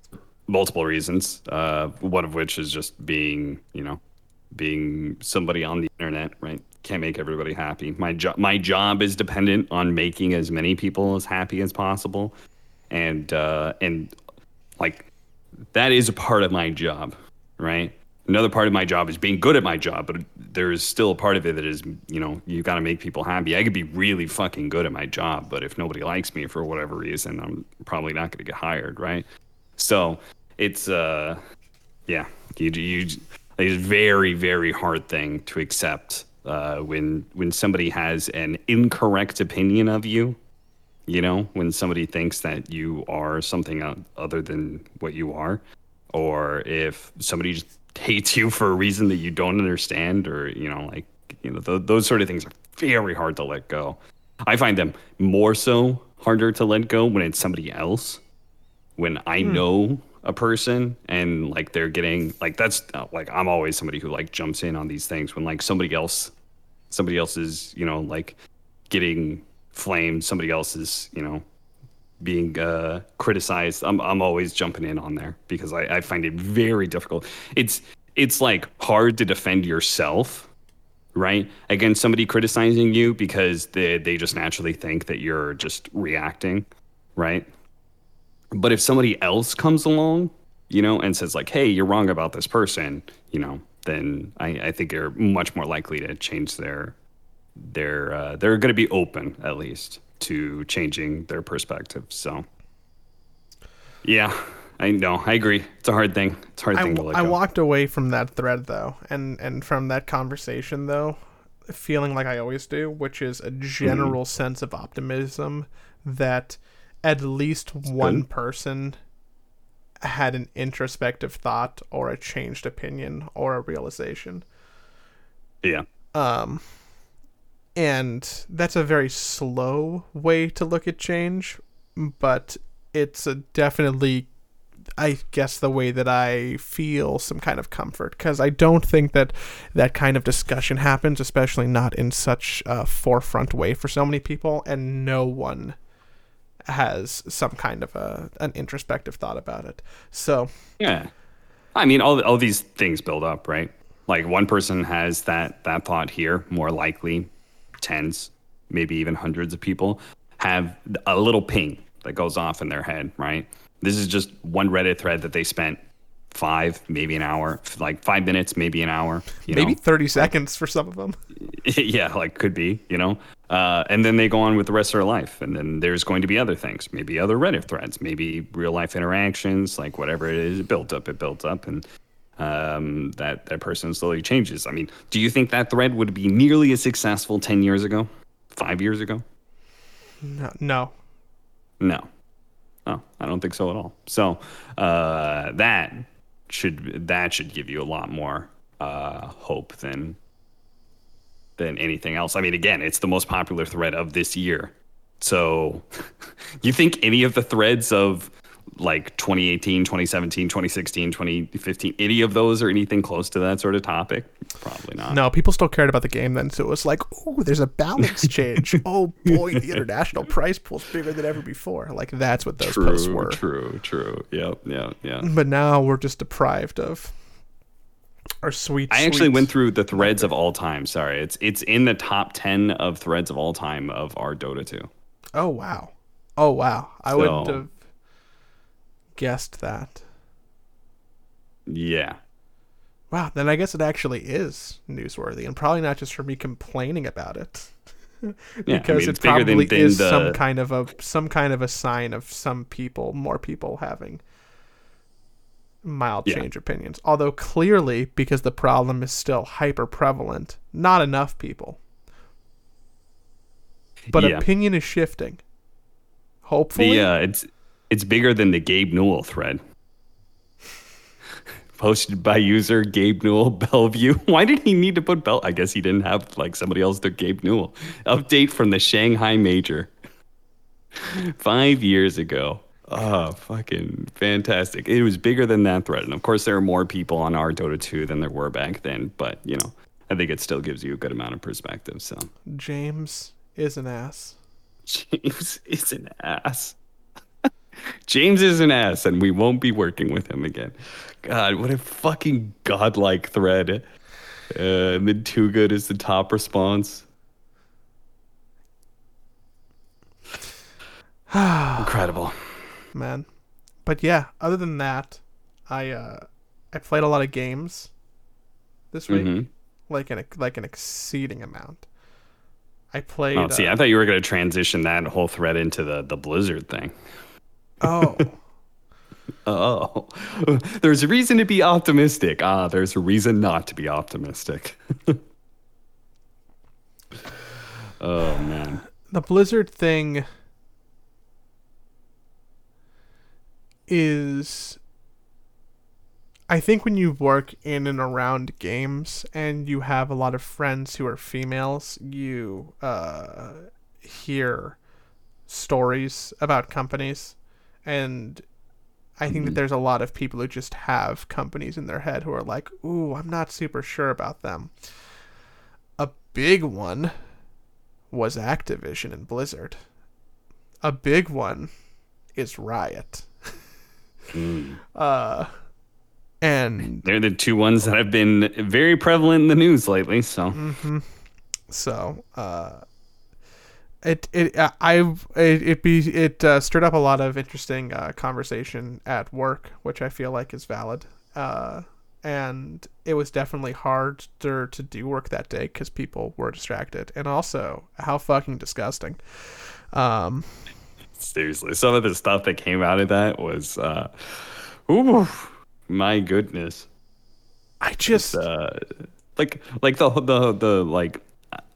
for multiple reasons. Uh, one of which is just being, you know, being somebody on the internet, right? Can't make everybody happy. My job my job is dependent on making as many people as happy as possible, and uh, and like that is a part of my job, right? Another part of my job is being good at my job, but there is still a part of it that is, you know, you got to make people happy. I could be really fucking good at my job, but if nobody likes me for whatever reason, I'm probably not going to get hired, right? So it's, uh, yeah, you, you, it's a very, very hard thing to accept uh, when when somebody has an incorrect opinion of you you know when somebody thinks that you are something other than what you are or if somebody just hates you for a reason that you don't understand or you know like you know th- those sort of things are very hard to let go. I find them more so harder to let go when it's somebody else when i know a person and like they're getting like that's uh, like i'm always somebody who like jumps in on these things when like somebody else somebody else is you know like getting flamed somebody else is you know being uh, criticized. I'm, I'm always jumping in on there because I, I find it very difficult. It's it's like hard to defend yourself right against somebody criticizing you because they, they just naturally think that you're just reacting right but if somebody else comes along you know and says like hey you're wrong about this person you know then i, I think you're much more likely to change their they're uh, they're going to be open at least to changing their perspective. So, yeah, I know, I agree. It's a hard thing. It's a hard I, thing to let I go. walked away from that thread though, and and from that conversation though, feeling like I always do, which is a general sense of optimism that at least one good. person had an introspective thought or a changed opinion or a realization. yeah, Um, and that's a very slow way to look at change, but it's a definitely, I guess, the way that I feel some kind of comfort because I don't think that that kind of discussion happens, especially not in such a forefront way for so many people, and no one has some kind of a an introspective thought about it. So yeah. I mean, all all these things build up, right? Like one person has that that thought here, more likely, tens, maybe even hundreds of people have a little ping that goes off in their head, right? This is just one Reddit thread that they spent five, maybe an hour, like five minutes, maybe an hour. You maybe know? 30 seconds for some of them. yeah, like could be, you know. Uh, and then they go on with the rest of their life, and then there's going to be other things, maybe other Reddit threads, maybe real life interactions, like whatever it is, it built up, it built up, and um, that that person slowly changes. I mean, do you think that thread would be nearly as successful ten years ago, five years ago? No, no. No, no, I don't think so at all. So uh, that should that should give you a lot more uh, hope than than anything else. I mean, again, it's the most popular thread of this year. So, you think any of the threads of like 2018, 2017, 2016, 2015, any of those or anything close to that sort of topic? Probably not. No, people still cared about the game then, so it was like, oh, there's a balance change. oh boy, the international prize pool's bigger than ever before. Like that's what those posts True, were. true, true. Yep, yeah, yeah. But now we're just deprived of our sweet. I actually went through the threads of all time. Sorry, it's it's in the top ten of threads of all time of our Dota 2. Oh wow, oh wow! I wouldn't have guessed that. Yeah, Wow, then I guess it actually is newsworthy, and probably not just for me complaining about it. Yeah, I because mean, it it's bigger than- probably than is the- some kind of a some kind of a sign of some people, more people having mild Yeah. change opinions. Although clearly, because the problem is still hyper prevalent, not enough people. But Yeah. opinion is shifting. Hopefully, the uh, it's it's bigger than the Gabe Newell thread. Posted by user Gabe Newell Bellevue. Why did he need to put Bell? I guess he didn't have like somebody else to Gabe Newell. Update from the Shanghai Major. Five years ago. Oh, fucking fantastic. It was bigger than that thread. And of course, there are more people on our Dota 2 than there were back then. But, you know, I think it still gives you a good amount of perspective. So, James is an ass. James is an ass. James is an ass, and we won't be working with him again. God, what a fucking godlike thread. Uh, and then Too Good is the top response. Incredible. Man. But yeah, other than that, I uh I played a lot of games this week, Mhm. like an like an exceeding amount. I played. Oh, see, uh, I thought you were going to transition that whole thread into the, the Blizzard thing. oh, Oh, there's a reason to be optimistic. Ah, there's a reason not to be optimistic. oh, man. the Blizzard thing is I think when you work in and around games and you have a lot of friends who are females, you uh, hear stories about companies. And I think that there's a lot of people who just have companies in their head who are like, ooh, I'm not super sure about them. A big one was Activision and Blizzard. A big one is Riot. Uh, and They're the two ones that have been very prevalent in the news lately. So, so uh, it it uh, I it it be it uh, stirred up a lot of interesting uh, conversation at work, which I feel like is valid. Uh, and it was definitely hard to, to do work that day because people were distracted, and also how fucking disgusting. Um, seriously, some of the stuff that came out of that was, uh, ooh, my goodness. I just uh, like like the the the like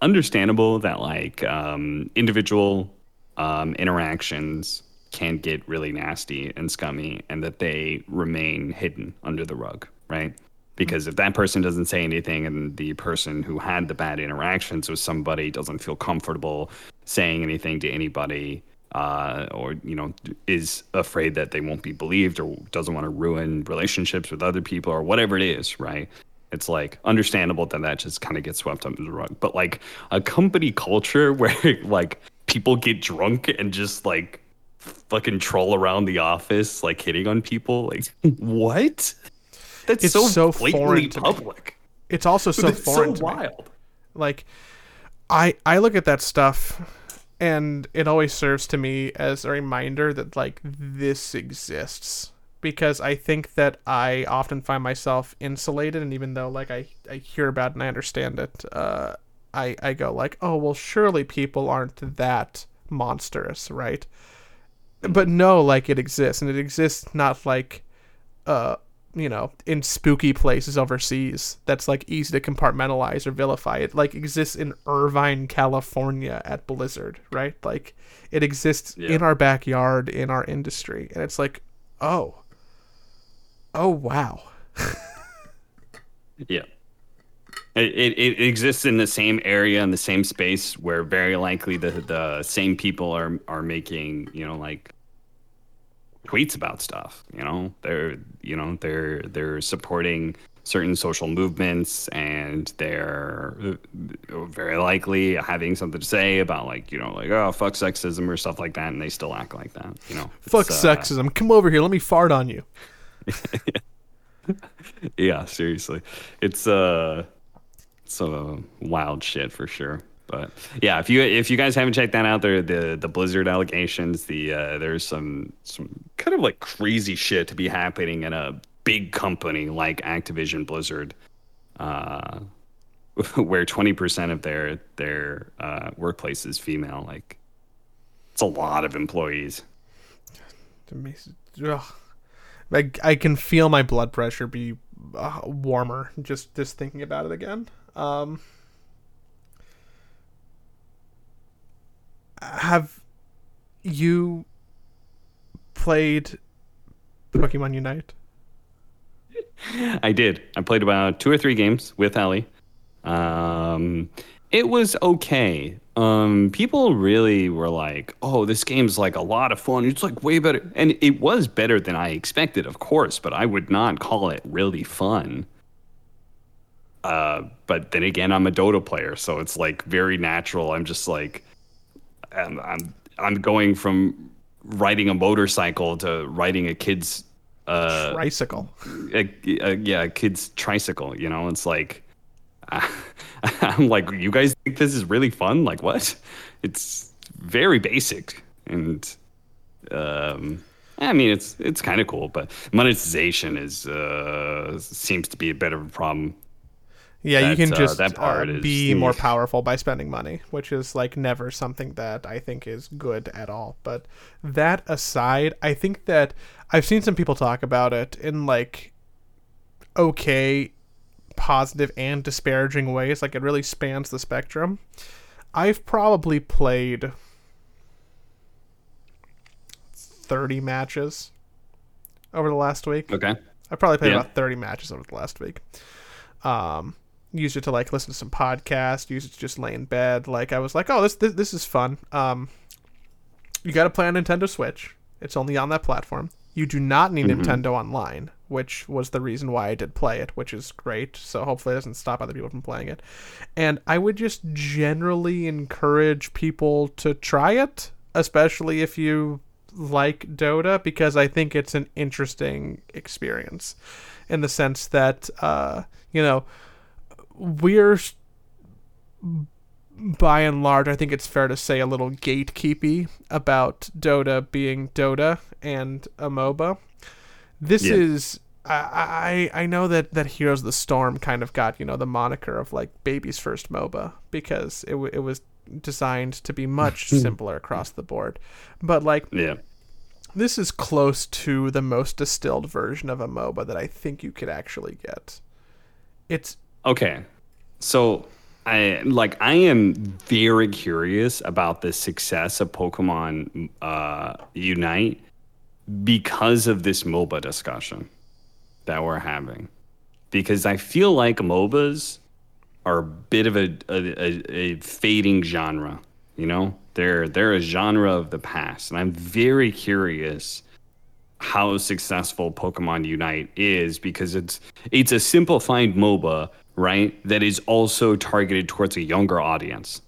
understandable that like um, individual um, interactions can get really nasty and scummy, and that they remain hidden under the rug, right? Because if that person doesn't say anything, and the person who had the bad interactions with somebody doesn't feel comfortable saying anything to anybody, uh, or you know is afraid that they won't be believed or doesn't want to ruin relationships with other people or whatever it is right? It's like understandable that that just kind of gets swept under the rug. But like a company culture where like people get drunk and just like fucking troll around the office like hitting on people like what? That's It's so, so foreign public. It's also so foreign so wild. Like i i look at that stuff and it always serves to me as a reminder that like this exists. Because i think that i often find myself insulated and even though like i i hear about it and i understand it uh i i go like oh well surely people aren't that monstrous right? But no like it exists. And it exists not like uh you know in spooky places overseas that's like easy to compartmentalize or vilify it like exists in irvine california at blizzard right like it exists Yeah. in our backyard in our industry and it's like oh oh wow Yeah. It, it, it exists in the same area in the same space where very likely the, the same people are are making you know like tweets about stuff. You know, they're you know they're they're supporting certain social movements and they're uh, very likely having something to say about like you know like oh fuck sexism or stuff like that and they still act like that you know Fuck uh, sexism. Come over here. Let me fart on you. yeah seriously it's uh it's a wild shit for sure but yeah if you if you guys haven't checked that out there the the blizzard allegations the uh there's some some kind of like crazy shit to be happening in a big company like activision blizzard uh where 20% of their their uh workplace is female like it's a lot of employees. I, I can feel my blood pressure be uh, warmer just just thinking about it again. Um, have you played Pokemon Unite? I did. I played about two or three games with Ellie. Um, it was okay. Um, people really were like, "Oh, this game's like a lot of fun. It's like way better," and it was better than I expected, of course. But I would not call it really fun. Uh, but then again, I'm a Dota player, so it's like very natural. I'm just like, I'm I'm, I'm going from riding a motorcycle to riding a kid's uh, Tricycle. a, a, yeah, a kid's tricycle. You know, it's like I'm like, you guys think this is really fun? Like, what? It's very basic, and um, I mean, it's it's kind of cool, but monetization is uh, seems to be a bit of a problem. Yeah, you can uh, just that part uh, be more powerful by spending money, which is like never something that I think is good at all. But that aside, I think that I've seen some people talk about it in like okay, positive and disparaging ways. Like it really spans the spectrum. I've probably played 30 matches over the last week. Okay. I probably played Yeah. about 30 matches over the last week. Um, used it to like listen to some podcasts, used it to just lay in bed. Like I was like, oh, this this, this is fun. Um, you got to play on Nintendo Switch. It's only on that platform. You do not need Nintendo Online, which was the reason why I did play it, which is great. So hopefully it doesn't stop other people from playing it. And I would just generally encourage people to try it, especially if you like Dota, because I think it's an interesting experience in the sense that, uh, you know, we're by and large, I think it's fair to say a little gatekeepy about Dota being Dota and a MOBA. This Yeah. is I, I I know that that Heroes of the Storm kind of got you know the moniker of like baby's first MOBA because it w- it was designed to be much simpler across the board, but like Yeah. this is close to the most distilled version of a MOBA that I think you could actually get. It's Okay. So I like I am very curious about the success of Pokemon uh, Unite because of this MOBA discussion that we're having. Because I feel like MOBAs are a bit of a, a, a, fading genre. You know, they're they're a genre of the past, and I'm very curious how successful Pokemon Unite is because it's it's a simplified MOBA, right? That is also targeted towards a younger audience,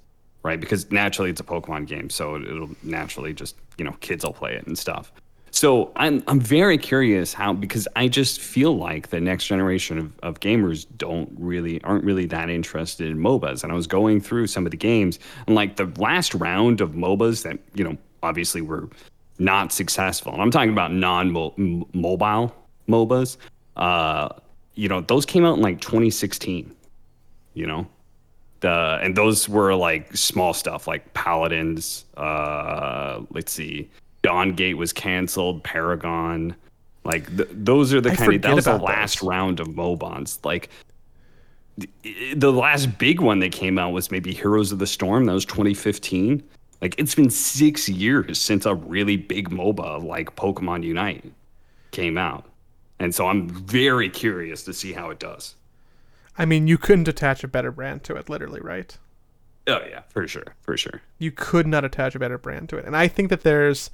right? Because naturally it's a Pokemon game, so it'll naturally just you know kids will play it and stuff. So I'm I'm very curious how because I just feel like the next generation of, of gamers don't really aren't really that interested in MOBAs. And I was going through some of the games and like the last round of MOBAs that you know obviously were not successful. And I'm talking about non-mobile MOBAs. Uh, you know, those came out in like 2016. You know, the and those were like small stuff like Paladins. Uh, let's see, Dawngate was canceled. Paragon. Like th- those are the I kind of that was the last those. round of MOBAs. Like the- the last big one that came out was maybe Heroes of the Storm. That was 2015. Like it's been six years since a really big MOBA like Pokemon Unite came out, and so I'm very curious to see how it does. I mean, you couldn't attach a better brand to it, literally, right? Oh yeah, for sure, for sure. You could not attach a better brand to it. And I think that there's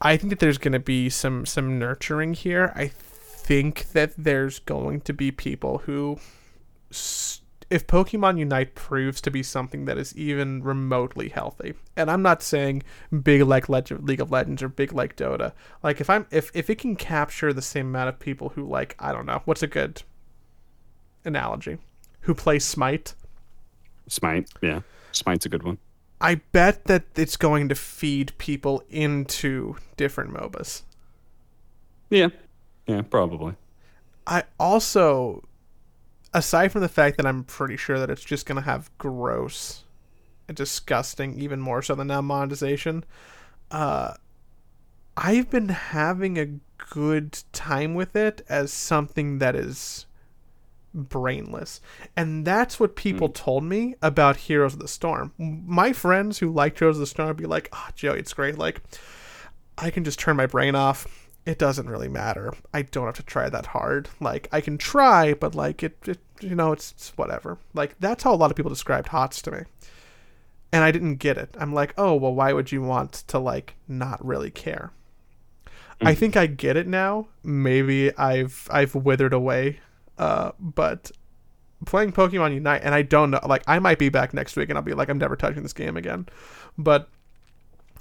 I think that there's going to be some some nurturing here. I think that there's going to be people who if Pokemon Unite proves to be something that is even remotely healthy, and I'm not saying big like Leg- League of Legends or big like Dota, like if I'm if if it can capture the same amount of people who like I don't know what's a good analogy, who play Smite, Smite, yeah, Smite's a good one. I bet that it's going to feed people into different MOBAs. Yeah, yeah, probably. I also, aside from the fact that I'm pretty sure that it's just going to have gross and disgusting, even more so than now monetization, uh, I've been having a good time with it as something that is brainless. And that's what people told me about Heroes of the Storm. My friends who liked Heroes of the Storm would be like, oh, Joey, it's great. Like, I can just turn my brain off. It doesn't really matter. I don't have to try that hard. Like, I can try, but, like, it, it you know, it's, it's whatever. Like, that's how a lot of people described HOTS to me. And I didn't get it. I'm like, oh, well, why would you want to, like, not really care? I think I get it now. Maybe I've I've withered away uh, but playing Pokemon Unite, and I don't know, like, I might be back next week and I'll be like, I'm never touching this game again. But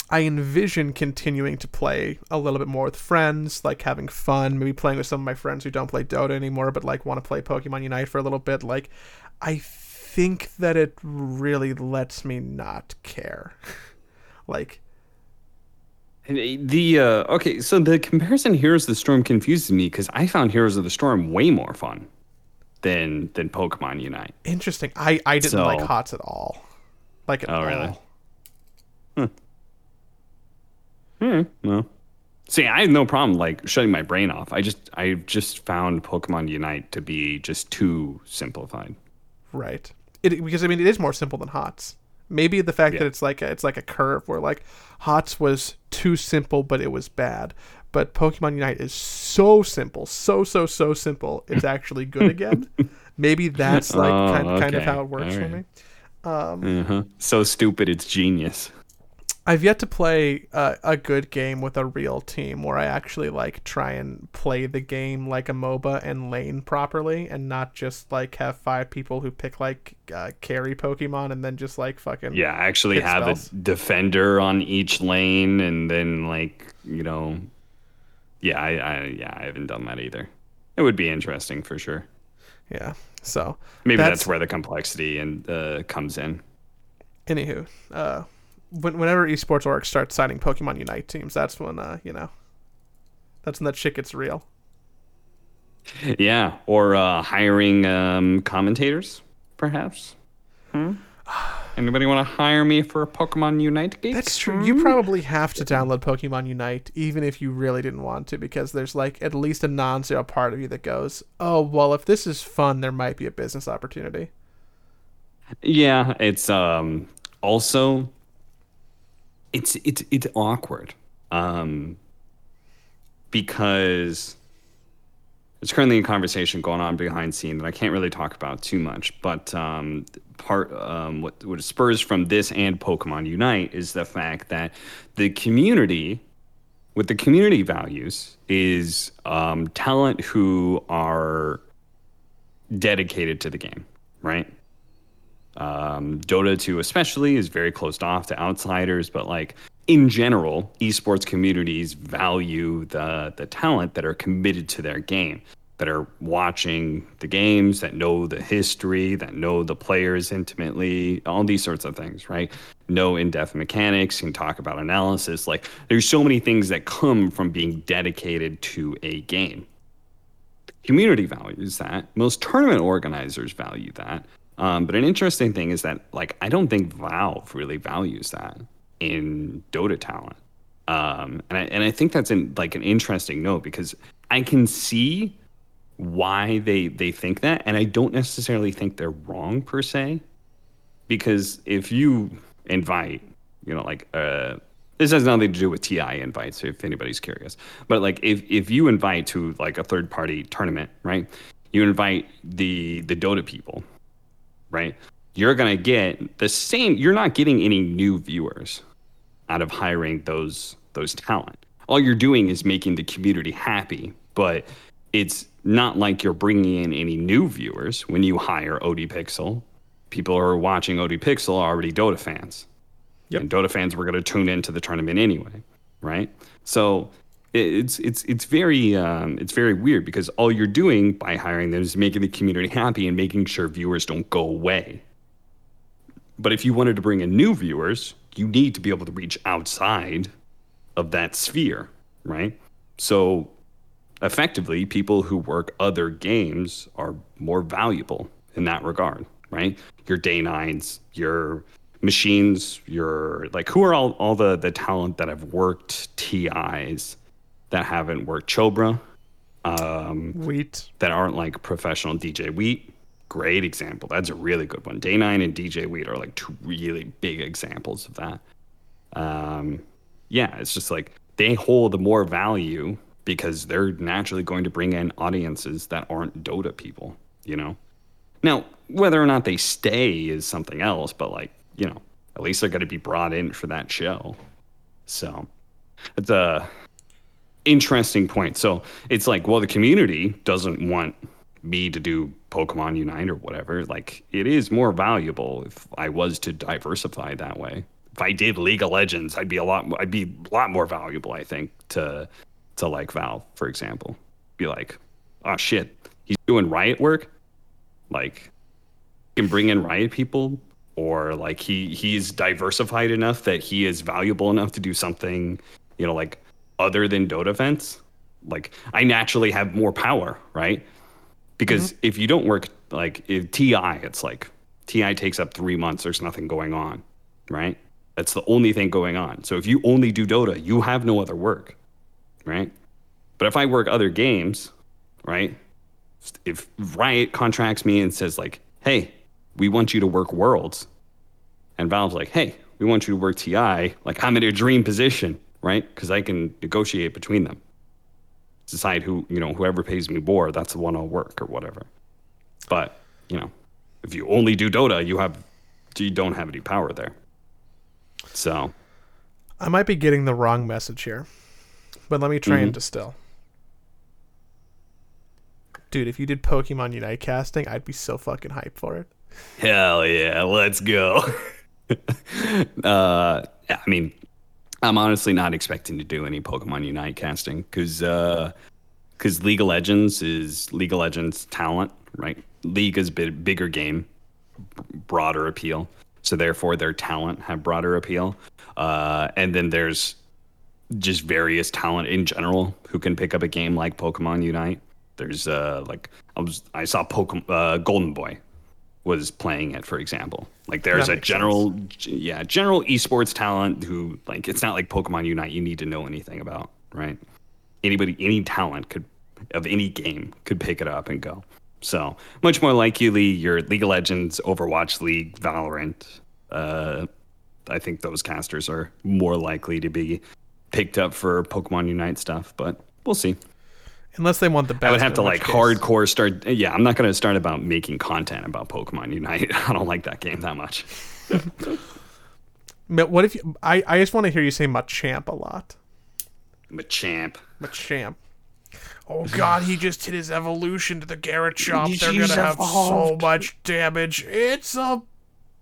I envision continuing to play a little bit more with friends, like having fun, maybe playing with some of my friends who don't play Dota anymore, but like want to play Pokemon Unite for a little bit. Like, I think that it really lets me not care. like, The uh, okay, so the comparison Heroes of the Storm confuses me because I found Heroes of the Storm way more fun than than Pokemon Unite. interesting. I, I didn't So- like HOTS at all. Like, at Oh, really? all. Hmm. Well, see, I have no problem like shutting my brain off. I just I just found Pokemon Unite to be just too simplified. Right. It because I mean it is more simple than Hots. Maybe the fact that it's like a, it's like a curve where like Hots was too simple but it was bad. But Pokemon Unite is so simple, so so so simple. It's actually good again. Maybe that's like Oh, kind, kind of how it works for Alright. me. Uh-huh. So stupid, it's genius. I've yet to play uh, a good game with a real team where I actually like try and play the game like a MOBA and lane properly, and not just like have five people who pick like uh, carry Pokemon and then just like fucking Yeah, actually have spells. a defender on each lane, and then like you know, yeah, I, I yeah I haven't done that either. It would be interesting for sure. Yeah. So Maybe that's, That's- where the complexity and uh, comes in. anywho, uh, when, whenever esports org starts signing Pokemon Unite teams, that's when uh, you know, that's when that shit gets real. Yeah, or uh, hiring um, commentators, perhaps. Hmm? Anybody want to hire me for a Pokemon Unite gig? That's true. You probably have to download Pokemon Unite, even if you really didn't want to, because there's like at least a non-zero part of you that goes, "Oh, well, if this is fun, there might be a business opportunity." Yeah, it's um also it's it's it's awkward. Um because there's currently a conversation going on behind scene that I can't really talk about too much, but um part um what what spurs from this and Pokemon Unite is the fact that the community what the community values is um talent who are dedicated to the game, right? Um, Dota 2 especially is very closed off to outsiders, but like in general, esports communities value the the talent that are committed to their game, that are watching the games, that know the history, that know the players intimately, all these sorts of things, right? Know in-depth mechanics, can talk about analysis. Like there's so many things that come from being dedicated to a game community values that. Most tournament organizers value that. Um, but an interesting thing is that, like, I don't think Valve really values that in Dota talent. Um, and I and I think that's in like an interesting note because I can see why they they think that, and I don't necessarily think they're wrong per se. Because if you invite, you know, like uh, this has nothing to do with TI invites, if anybody's curious. But like if if you invite to like a third party tournament, right? You invite the the Dota people, right? You're gonna get the same. You're not getting any new viewers out of hiring those those talent. all you're doing is making the community happy, but it's not like you're bringing in any new viewers when you hire OD Pixel. People who are watching ODPixel are already Dota fans. Yep. And Dota fans were going to tune into the tournament anyway, right? So it's it's it's very um, it's very weird because all you're doing by hiring them is making the community happy and making sure viewers don't go away. But if you wanted to bring in new viewers, you need to be able to reach outside of that sphere, right? So effectively, people who work other games are more valuable in that regard, right? Your day nines, your machines, your like who are all, all the the talent that have worked TIs that haven't worked Chobra, um, Wheat. that aren't like professional DJ Wheat. Great example. That's a really good one. Day Nine and DJ Wheat are like two really big examples of that. Um, yeah, it's just like they hold the more value because they're naturally going to bring in audiences that aren't Dota people, you know? Now, whether or not they stay is something else, but like, you know, at least they're going to be brought in for that show. So it's a interesting point. So it's like, well, the community doesn't want me to do Pokemon Unite or whatever. Like, it is more valuable if I was to diversify that way. If I did League of Legends, I'd be a lot. I'd be a lot more valuable, I think, to to like Valve, for example. Be like, oh shit, he's doing Riot work. Like, can bring in Riot people, or like he he's diversified enough that he is valuable enough to do something, you know, like other than Dota events. Like, I naturally have more power, right? Because mm-hmm. if you don't work like if TI, it's like TI takes up three months. There's nothing going on, right? That's the only thing going on. So if you only do Dota, you have no other work, right? But if I work other games, right? If Riot contracts me and says like, "Hey, we want you to work Worlds," and Valve's like, "Hey, we want you to work TI," like I'm in a dream position, right? Because I can negotiate between them, decide who you know whoever pays me more, that's the one I'll work or whatever. But you know, if you only do Dota, you have you don't have any power there. So I might be getting the wrong message here, but let me try Mm-hmm. and distill. Dude, if you did Pokemon Unite casting, I'd be so fucking hyped for it. Hell yeah, let's go. uh, I mean, I'm honestly not expecting to do any Pokemon Unite casting because because League of Legends is League of Legends talent, right? League is bigger game, broader appeal, so therefore their talent have broader appeal. Uh, and then there's just various talent in general who can pick up a game like Pokemon Unite. There's uh like I was I saw Pokemon uh, Golden Boy was playing it for example. Like there's a general g- yeah, general esports talent who like it's not like Pokemon Unite you need to know anything about, right? Anybody any talent could of any game could pick it up and go. So, much more likely your League of Legends, Overwatch League, Valorant, uh I think those casters are more likely to be picked up for Pokemon Unite stuff, but we'll see. Unless they want the best. I would have to like case- hardcore start. Yeah, I'm not going to start about making content about Pokemon Unite. I don't like that game that much. But What if you, I? I just want to hear you say Machamp a lot. Machamp. Machamp. Oh God, he just hit his evolution to the Garchomp. They're gonna have so much damage. It's a,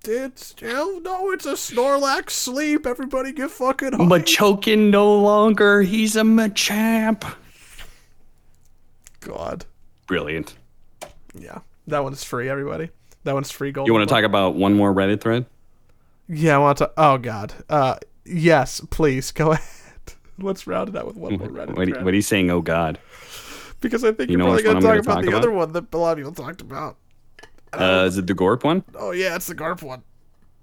it's oh no, it's a Snorlax sleep. Everybody get fucking hype. Machokin no longer. He's a Machamp. God, Brilliant. yeah, that one's free. Everybody, that one's free. Gold. You want to talk about one more Reddit thread? Yeah, I want to. Oh God. Uh, yes, please go ahead. Let's round it out with one more Reddit What, thread. what are you saying? Oh God. because I think You are probably going to talk about talk the about? other one that a lot of people talked about. Uh, is it the Gorp one? Oh yeah, it's the Gorp one.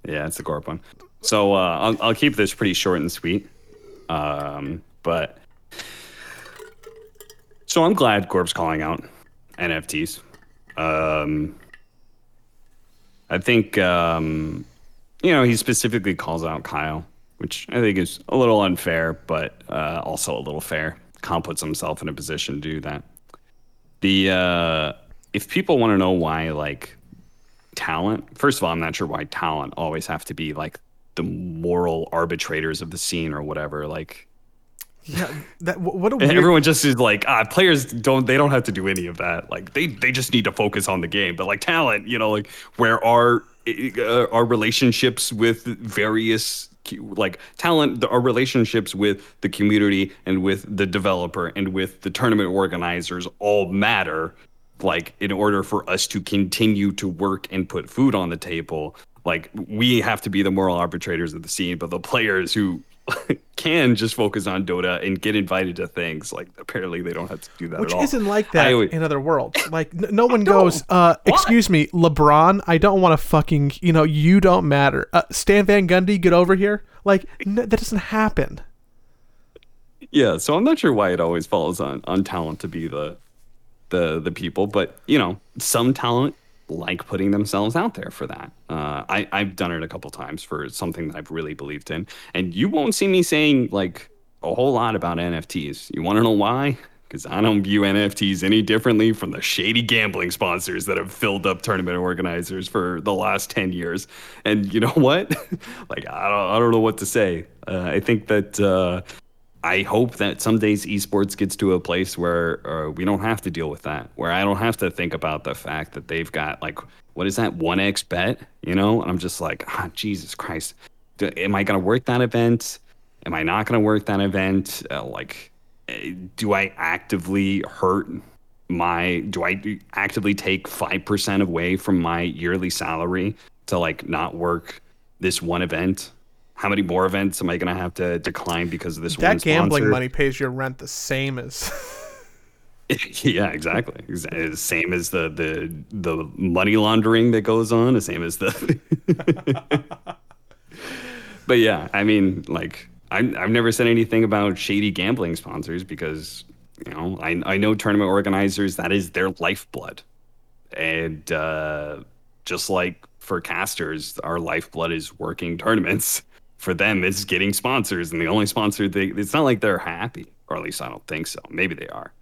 Yeah, it's the Gorp one. So uh, I'll, I'll keep this pretty short and sweet. Um, but so I'm glad Gorp's calling out NFTs. Um, I think um, you know he specifically calls out Kyle, which I think is a little unfair, but uh, also a little fair. Kyle puts himself in a position to do that. The uh, if people want to know why, like talent. First of all, I'm not sure why talent always have to be like the moral arbitrators of the scene or whatever. Like, Yeah, that what a And weird. everyone just is like, ah, players don't they don't have to do any of that. Like they they just need to focus on the game. But like talent, you know, like where are uh, our relationships with various like talent our relationships with the community and with the developer and with the tournament organizers all matter like in order for us to continue to work and put food on the table like we have to be the moral arbitrators of the scene but the players who can just focus on dota and get invited to things like apparently they don't have to do that which at all isn't like that always- in other worlds. Like n- no one goes, uh, "Excuse me, LeBron, I don't want to fucking, you know, you don't matter." Uh, Stan Van Gundy, get over here. Like n- that doesn't happen. yeah so i'm not sure why it always falls on on talent to be the the the people but you know some talent like putting themselves out there for that. Uh i i've done it a couple times for something that i've really believed in. And you won't see me saying like a whole lot about nfts you want to know why? Because i don't view nfts any differently from the shady gambling sponsors that have filled up tournament organizers for the last 10 years. And you know what? Like i don't i don't know what to say. Uh, i think that uh I hope that some days esports gets to a place where uh, we don't have to deal with that, where I don't have to think about the fact that they've got like, what is that, 1x bet, you know? And I'm just like, ah, Jesus Christ. Do, am I going to work that event? Am I not going to work that event? Uh, like, eh, do I actively hurt my, do I actively take 5% away from my yearly salary to like not work this one event? How many more events am I going to have to decline because of this one That gambling sponsor? money pays your rent the same as. yeah, exactly. Exa- Same as the the the money laundering that goes on. The same as the. but yeah, I mean, like I I've never said anything about shady gambling sponsors because you know I I know tournament organizers that is their lifeblood, and uh, just like for casters, our lifeblood is working tournaments. For them, it's getting sponsors, and the only sponsor they it's not like they're happy, or at least I don't think so. Maybe they are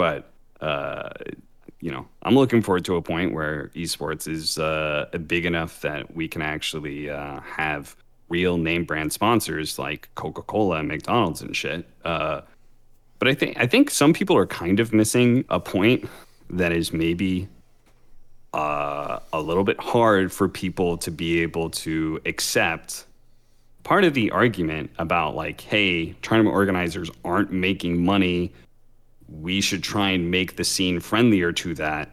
but uh, you know, I'm looking forward to a point where esports is uh, big enough that we can actually uh, have real name brand sponsors like Coca-Cola and McDonald's and shit. Uh, but I think I think some people are kind of missing a point that is maybe uh, a little bit hard for people to be able to accept. Part of the argument about like, hey, tournament organizers aren't making money we should try and make the scene friendlier to that.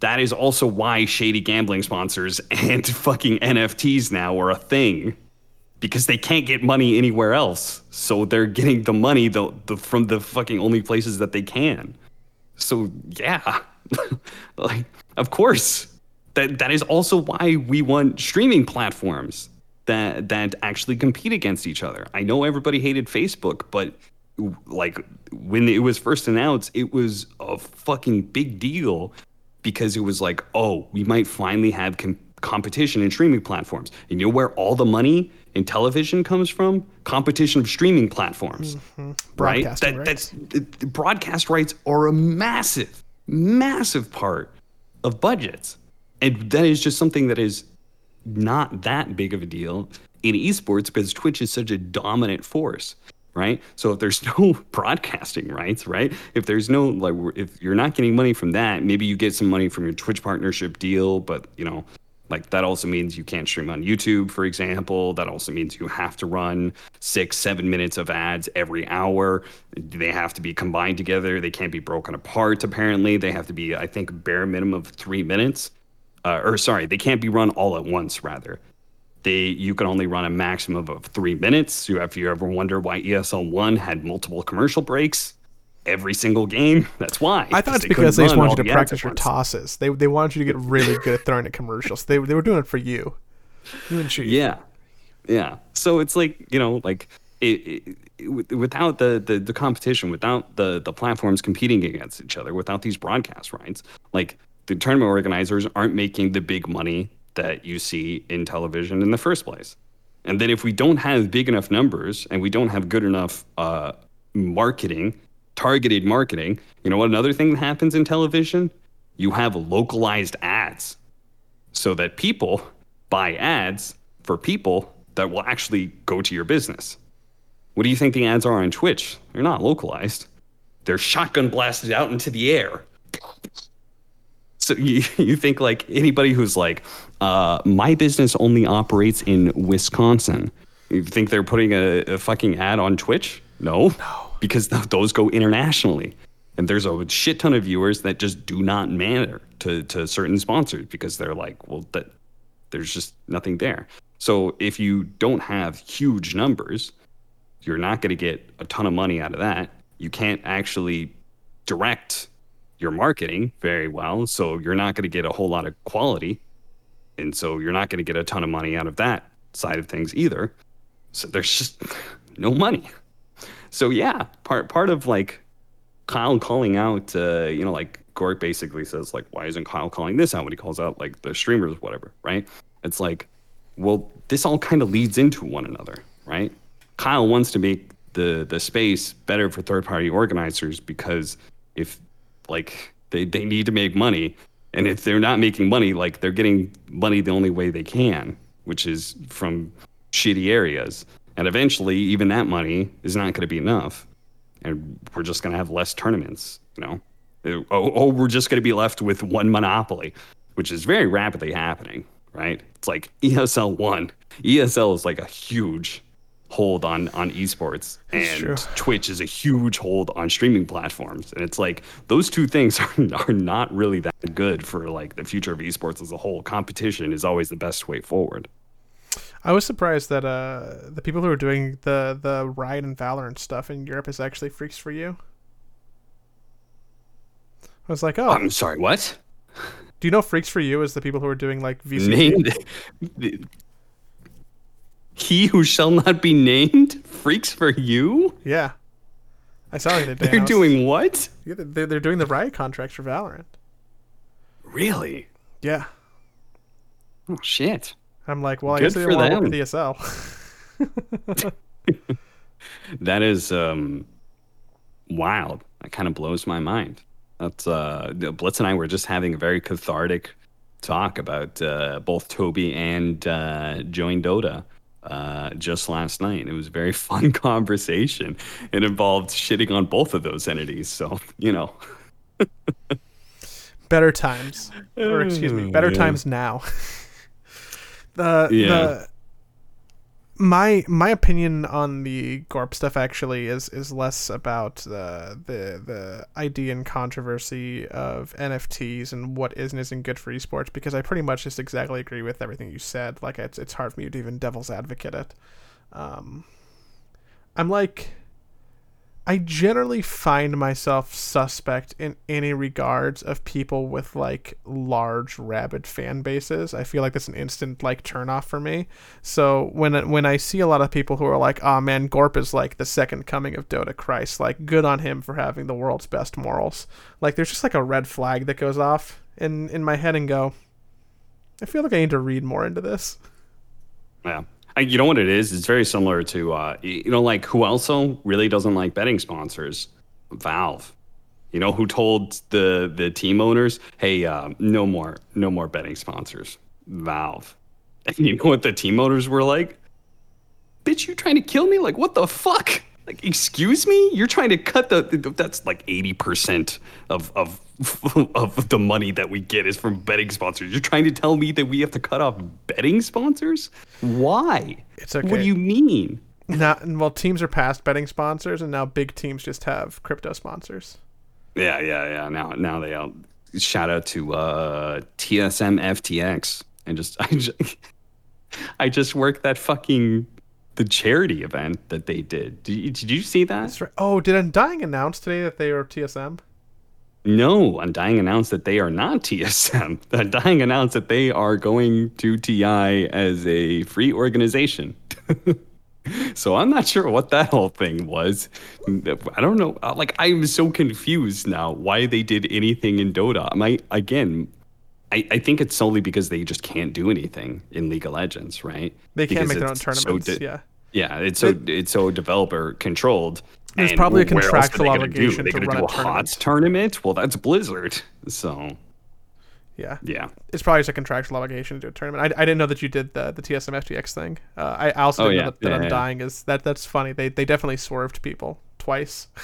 That is also why shady gambling sponsors and fucking NFTs now are a thing. Because they can't get money anywhere else. So they're getting the money the, the, from the fucking only places that they can. So yeah. like of course. That that is also why we want streaming platforms that that actually compete against each other. I know everybody hated Facebook, but like when it was first announced, it was a fucking big deal because it was like, oh, we might finally have com- competition in streaming platforms. And you know where all the money in television comes from? Competition of streaming platforms, mm-hmm. right? That, rights. that's it- broadcast rights are a massive, massive part of budgets, and that is just something that is not that big of a deal in esports because Twitch is such a dominant force, right? So if there's no broadcasting rights, right? If there's no like if you're not getting money from that, maybe you get some money from your Twitch partnership deal, but you know, like that also means you can't stream on YouTube, for example. That also means you have to run six, seven minutes of ads every hour. They have to be combined together. They can't be broken apart. Apparently, they have to be, I think, bare minimum of three minutes uh, or sorry, they can't be run all at once. Rather, they you can only run a maximum of three minutes. So if you ever wonder why ESL One had multiple commercial breaks every single game, that's why. I thought it's because they just wanted you to practice your tosses. They they wanted you to get really good at throwing at commercials. They they were doing it for you. You and she. Yeah, yeah. So it's like you know, like it, it, it- without the, the the competition, without the the platforms competing against each other, without these broadcast rights, like the tournament organizers aren't making the big money that you see in television in the first place. And then if we don't have big enough numbers and we don't have good enough uh, marketing, targeted marketing, you know what? Another thing that happens in television, you have localized ads so that people buy ads for people that will actually go to your business. What do you think the ads are on Twitch? They're not localized. They're shotgun blasted out into the air. So you, you think like anybody who's like, uh, my business only operates in Wisconsin. You think they're putting a, a fucking ad on Twitch? No. No. Because th- those go internationally. And there's a shit ton of viewers that just do not matter to, to certain sponsors because they're like, well, that there's just nothing there. So if you don't have huge numbers, you're not going to get a ton of money out of that. You can't actually direct your marketing very well. So you're not going to get a whole lot of quality. And so you're not going to get a ton of money out of that side of things either. So there's just no money. So yeah, part part of like Kyle calling out, uh, you know, like Gork basically says, like, why isn't Kyle calling this out when he calls out like the streamers, whatever, right? It's like, well, this all kind of leads into one another, right? Kyle wants to make the the space better for third party organizers because if like they, they need to make money. And if they're not making money like they're getting money the only way they can which is from shitty areas. And eventually even that money is not going to be enough. And we're just going to have less tournaments you know? Uh, oh, oh we're just going to be left with one monopoly which is very rapidly happening right? It's like esl 1 esl is like a huge hold on on esports and true. twitch is a huge hold on streaming platforms and it's like those two things are, are not really that good for like the future of esports as a whole competition is always the best way forward I was surprised that uh, the people who are doing the the Riot and Valorant stuff in Europe is actually Freaks 4U. I was like, oh, i'm sorry what do you know Freaks 4U is the people who are doing like VC? named he who shall not be named Freaks 4U Yeah, I saw it they're was- doing what Yeah, they're, they're doing the Riot contracts for Valorant. really Yeah, oh shit I'm like, well, I Good guess they for don't want to work them. with ESL. That is um, wild. That kind of blows my mind. That's uh, Blitz and I were just having a very cathartic talk about uh, both Toby and uh, JoinDOTA uh, just last night. It was a very fun conversation. It involved shitting on both of those entities. So you know, better times, or excuse me, better Yeah. times now. the Yeah. the my my opinion on the Gorp stuff actually is is less about the the the idea and controversy of NFTs and what is and isn't good for esports because I pretty much just exactly agree with everything you said. Like it's it's hard for me to even devil's advocate it. Um, I'm like I generally find myself suspect in any regards of people with like large rabid fan bases. I feel like that's an instant like turnoff for me. So when when I see a lot of people who are like, "Oh man, Gorp is like the second coming of Dota Christ," like good on him for having the world's best morals. Like there's just like a red flag that goes off in in my head and go, I feel like I need to read more into this. Yeah. I, you know what it is? It's very similar to, uh, you know, like who also really doesn't like betting sponsors? Valve. You know who told the the team owners, "Hey, uh, no more, no more betting sponsors." Valve. And you know what the team owners were like? Bitch, you trying to kill me? Like what the fuck? Like, excuse me? You're trying to cut the that's like eighty percent of of of the money that we get is from betting sponsors. You're trying to tell me that we have to cut off betting sponsors? Why? It's okay. What do you mean? Now, well, teams are past betting sponsors, and now big teams just have crypto sponsors. Yeah, yeah, yeah. Now, now they all shout out to uh, TSM FTX and just I just, I just worked that fucking the charity event that they did. Did you, did you see that? That's right. Oh, did Undying announce today that they are TSM? No, Undying announced that they are not TSM. Undying announced that they are going to TI as a free organization. so I'm not sure what that whole thing was. I don't know. Like I'm so confused now why they did anything in Dota. Am I again? I, I think it's solely because they just can't do anything in League of Legends, right? They can't Because make their own it's so tournaments. yeah. Yeah, it's so it's so developer controlled. There's probably a where else are contractual obligation to run do a a tournament. HOTS tournament? Well, that's Blizzard. So Yeah, Yeah. it's probably just a contractual obligation to do a tournament. I, I didn't know that you did the the TSM FTX thing. Uh, I also Oh, didn't yeah. know that, that Yeah, I'm yeah. dying is that that's funny. They they definitely swerved people twice.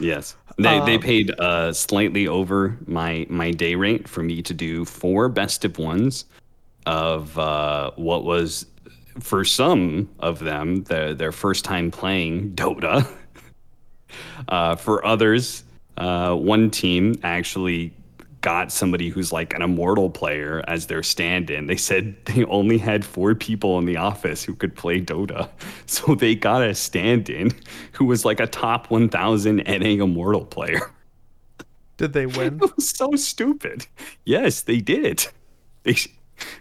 Yes, they they Um, paid uh slightly over my my day rate for me to do four best of ones of uh what was for some of them their their first time playing Dota. Uh, for others, uh, one team actually got somebody who's like an immortal player as their stand-in. They said they only had four people in the office who could play Dota, so they got a stand-in who was like a top 1,000 NA immortal player. Did they win? It was so stupid. Yes, they did. They,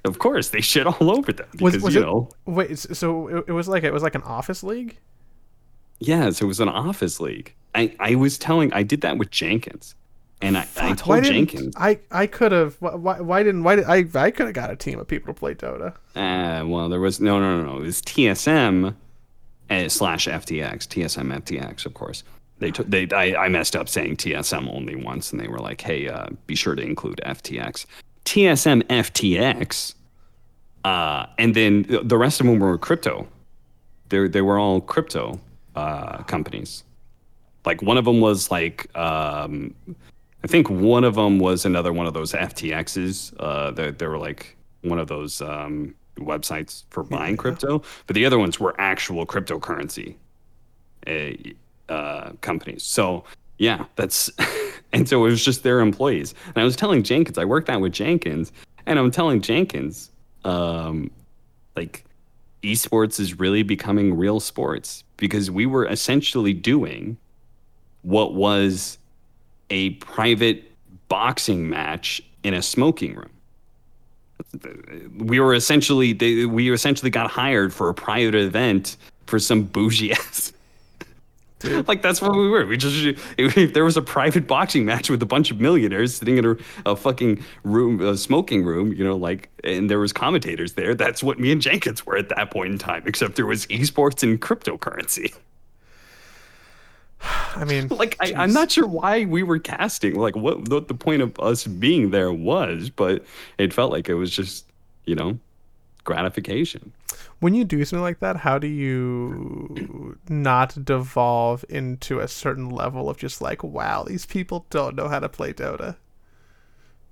of course, they shit all over them because Was was you it? know. Wait, so it, it was like it was like an office league. Yes, it was an office league. I, I was telling, I did that with Jenkins, and I, I Fuck, why told Jenkins, I I could have why why didn't why did I I could have got a team of people to play Dota. Uh, well, there was no, no, no, no. It was TSM uh, slash FTX. TSM FTX, of course. They took. They. I, I messed up saying TSM only once, and they were like, "Hey, uh, be sure to include FTX." TSM FTX, uh, and then the- the rest of them were crypto. They they were all crypto uh, companies. Like one of them was like um, I think one of them was another one of those FTXs. Uh, they, they were like one of those um, websites for buying crypto, but the other ones were actual cryptocurrency uh, uh, companies. So yeah, that's and so it was just their employees. And I was telling Jenkins, I worked out with Jenkins, and I'm telling Jenkins, um, like esports is really becoming real sports because we were essentially doing what was a private boxing match in a smoking room. We were essentially they, we essentially got hired for a private event for some bougie ass. like that's what we were. We just if, if there was a private boxing match with a bunch of millionaires sitting in a, a fucking room, a smoking room, you know, like, and there was commentators there. That's what me and Jenkins were at that point in time. Except there was esports and cryptocurrency. I mean, like I, I'm not sure why we were casting, like what, what the point of us being there was, but it felt like it was just, you know, gratification. when you do something like that, how do you not devolve into a certain level of just like, wow, these people don't know how to play Dota?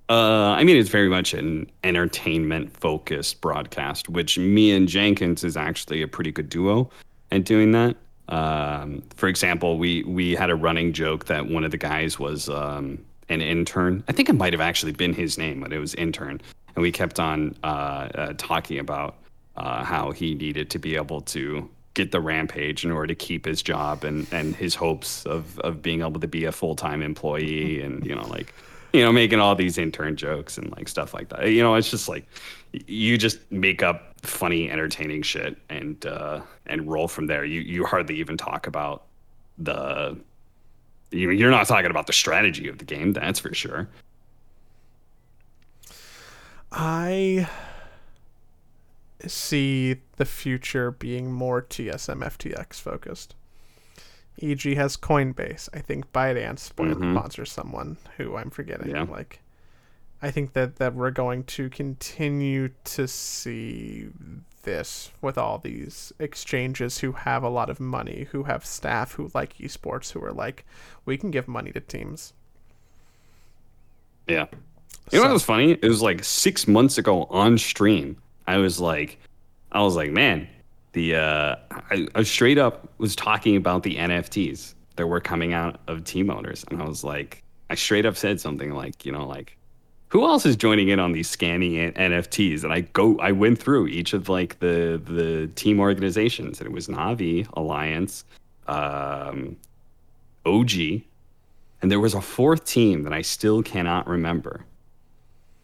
Uh, I mean, it's very much an entertainment focused broadcast, which me and Jenkins is actually a pretty good duo at doing that. Um, for example, we we had a running joke that one of the guys was um, an intern. I think it might have actually been his name, but it was intern, and we kept on uh, uh, talking about uh, how he needed to be able to get the rampage in order to keep his job and and his hopes of of being able to be a full time employee, and you know like you know, making all these intern jokes and like stuff like that. You know, it's just like you just make up funny, entertaining shit and uh, and roll from there. You you hardly even talk about the. you- You're not talking about the strategy of the game, that's for sure. I see the future being more TSM FTX focused. EG has Coinbase. I think Binance Mhm. sponsors someone who I'm forgetting. Yeah. Like, I think that that we're going to continue to see this with all these exchanges who have a lot of money, who have staff who like esports, who are like, we can give money to teams. Yeah. You know what was funny? It was like six months ago on stream. I was like, I was like, man, the uh, I, I straight up was talking about the NFTs that were coming out of team owners, and I was like, I straight up said something like, you know, like, who else is joining in on these scanning NFTs? And I go, I went through each of like the the team organizations, and it was Navi Alliance, um, OG, and there was a fourth team that I still cannot remember.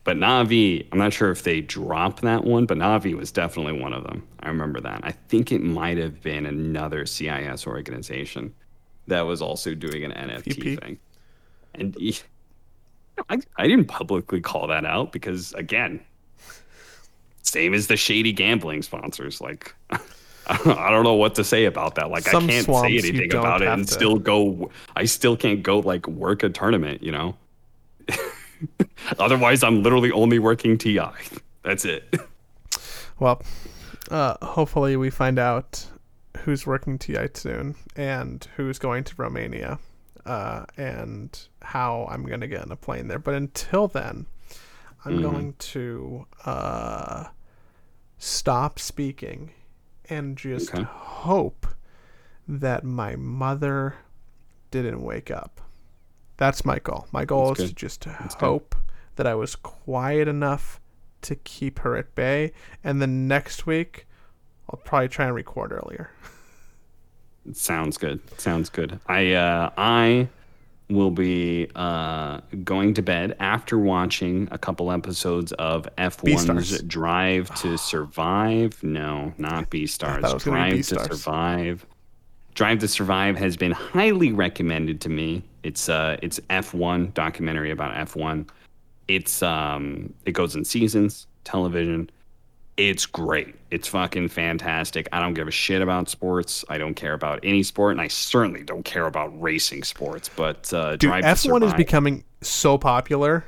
But Navi, I'm not sure if they dropped that one, but Navi was definitely one of them. I remember that. I think it might have been another CIS organization that was also doing an NFT VP. thing. And I, I didn't publicly call that out because, again, same as the shady gambling sponsors. Like, I don't, I don't know what to say about that. Like, Some I can't say anything about it and to- still go. I still can't go like work a tournament. You know. Otherwise, I'm literally only working TI. That's it. Well, uh, hopefully we find out who's working TI soon and who's going to Romania uh, and how I'm going to get on a plane there. But until then, I'm Mhm. going to uh, stop speaking and just Okay. hope that my mother didn't wake up. That's my goal. My goal That's is to just good. hope that I was quiet enough to keep her at bay. And then next week, I'll probably try and record earlier. Sounds good. Sounds good. I uh, I will be uh, going to bed after watching a couple episodes of F1's Beastars. Drive to Survive. No, not B Stars. it was gonna Drive to Survive. Drive to Survive has been highly recommended to me. It's uh it's F1 documentary about F1. It's um it goes in seasons, television. It's great. It's fucking fantastic. I don't give a shit about sports. I don't care about any sport, and I certainly don't care about racing sports. But uh, Dude, F1 is becoming so popular.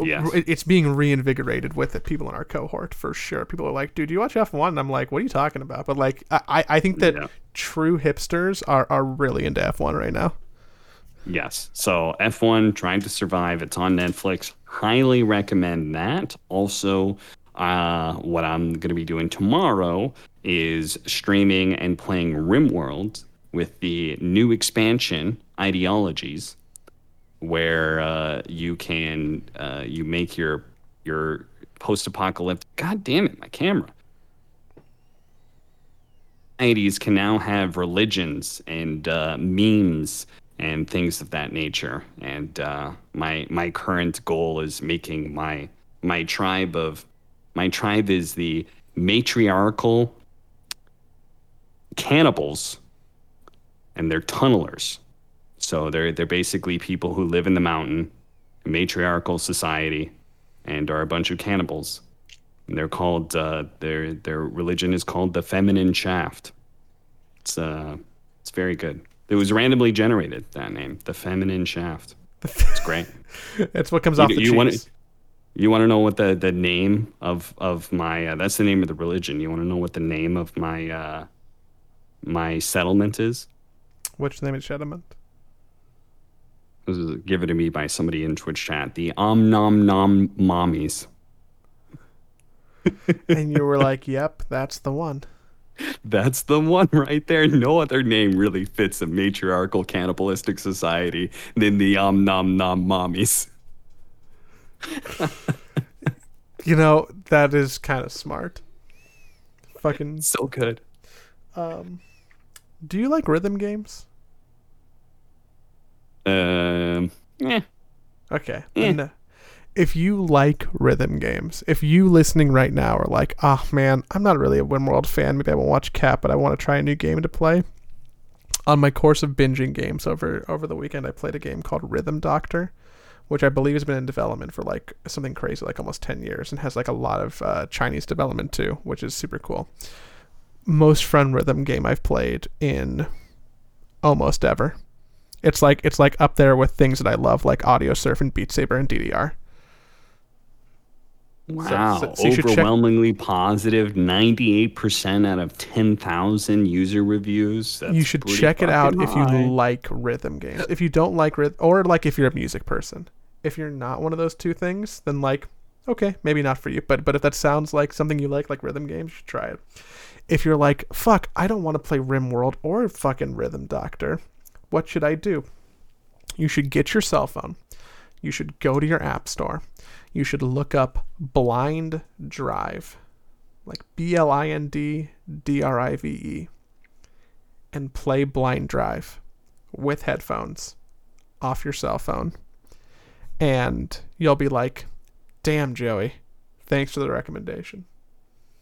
Yes. It's being reinvigorated with the people in our cohort for sure. People are like, dude, do you watch F1? And I'm like, what are you talking about? But like, I, I- think that Yeah. true hipsters are, are really into F1 right now. Yes. So F1 Drive to Survive. It's on Netflix. Highly recommend that. Also, uh, what I'm going to be doing tomorrow is streaming and playing RimWorld with the new expansion ideologies, where uh, you can uh, you make your your post-apocalyptic. God damn it, my camera. societies can now have religions and uh, memes and things of that nature. And uh, my my current goal is making my my tribe of my tribe is the matriarchal cannibals, and they're tunnelers. So they're they're basically people who live in the mountain, a matriarchal society, and are a bunch of cannibals. And they're called uh, their their religion is called the feminine shaft. It's uh it's very good. It was randomly generated that name, the feminine shaft. It's great. That's what comes off the you cheese. want to you want to know what the the name of of my uh, that's the name of the religion. You want to know what the name of my uh my settlement is? Which name is Shediment? This is given to me by somebody in Twitch chat. The Om Nom Nom Mommies. and you were like, yep, that's the one. That's the one right there. No other name really fits a matriarchal cannibalistic society than the Om Nom Nom Mommies. You know, that is kind of smart. Fucking. So good. Um, do you like rhythm games? Um, eh. Okay. Eh. then, uh, if you like rhythm games, if you listening right now are like, oh man, I'm not really a Wimworld fan. Maybe I won't watch Cat, but I want to try a new game to play. On my course of binging games over over the weekend, I played a game called Rhythm Doctor, which I believe has been in development for like something crazy, like almost ten years, and has like a lot of uh, Chinese development too, which is super cool. Most fun rhythm game I've played in almost ever. It's like it's like up there with things that I love, like Audiosurf and Beat Saber and DDR. Wow. so- so you should check- Overwhelmingly positive, 98% out of 10,000 user reviews. That's you should check it out fucking if you like rhythm games. If you don't like rhythm, or like if you're a music person. If you're not one of those two things, then like, okay, maybe not for you. But but if that sounds like something you like, like rhythm games, you should try it. If you're like, fuck, I don't want to play RimWorld or fucking Rhythm Doctor, what should I do? You should get your cell phone. You should go to your app store. You should look up Blind Drive, like B L I N D D R I V E, and play Blind Drive with headphones off your cell phone. And you'll be like, damn, Joey, thanks for the recommendation.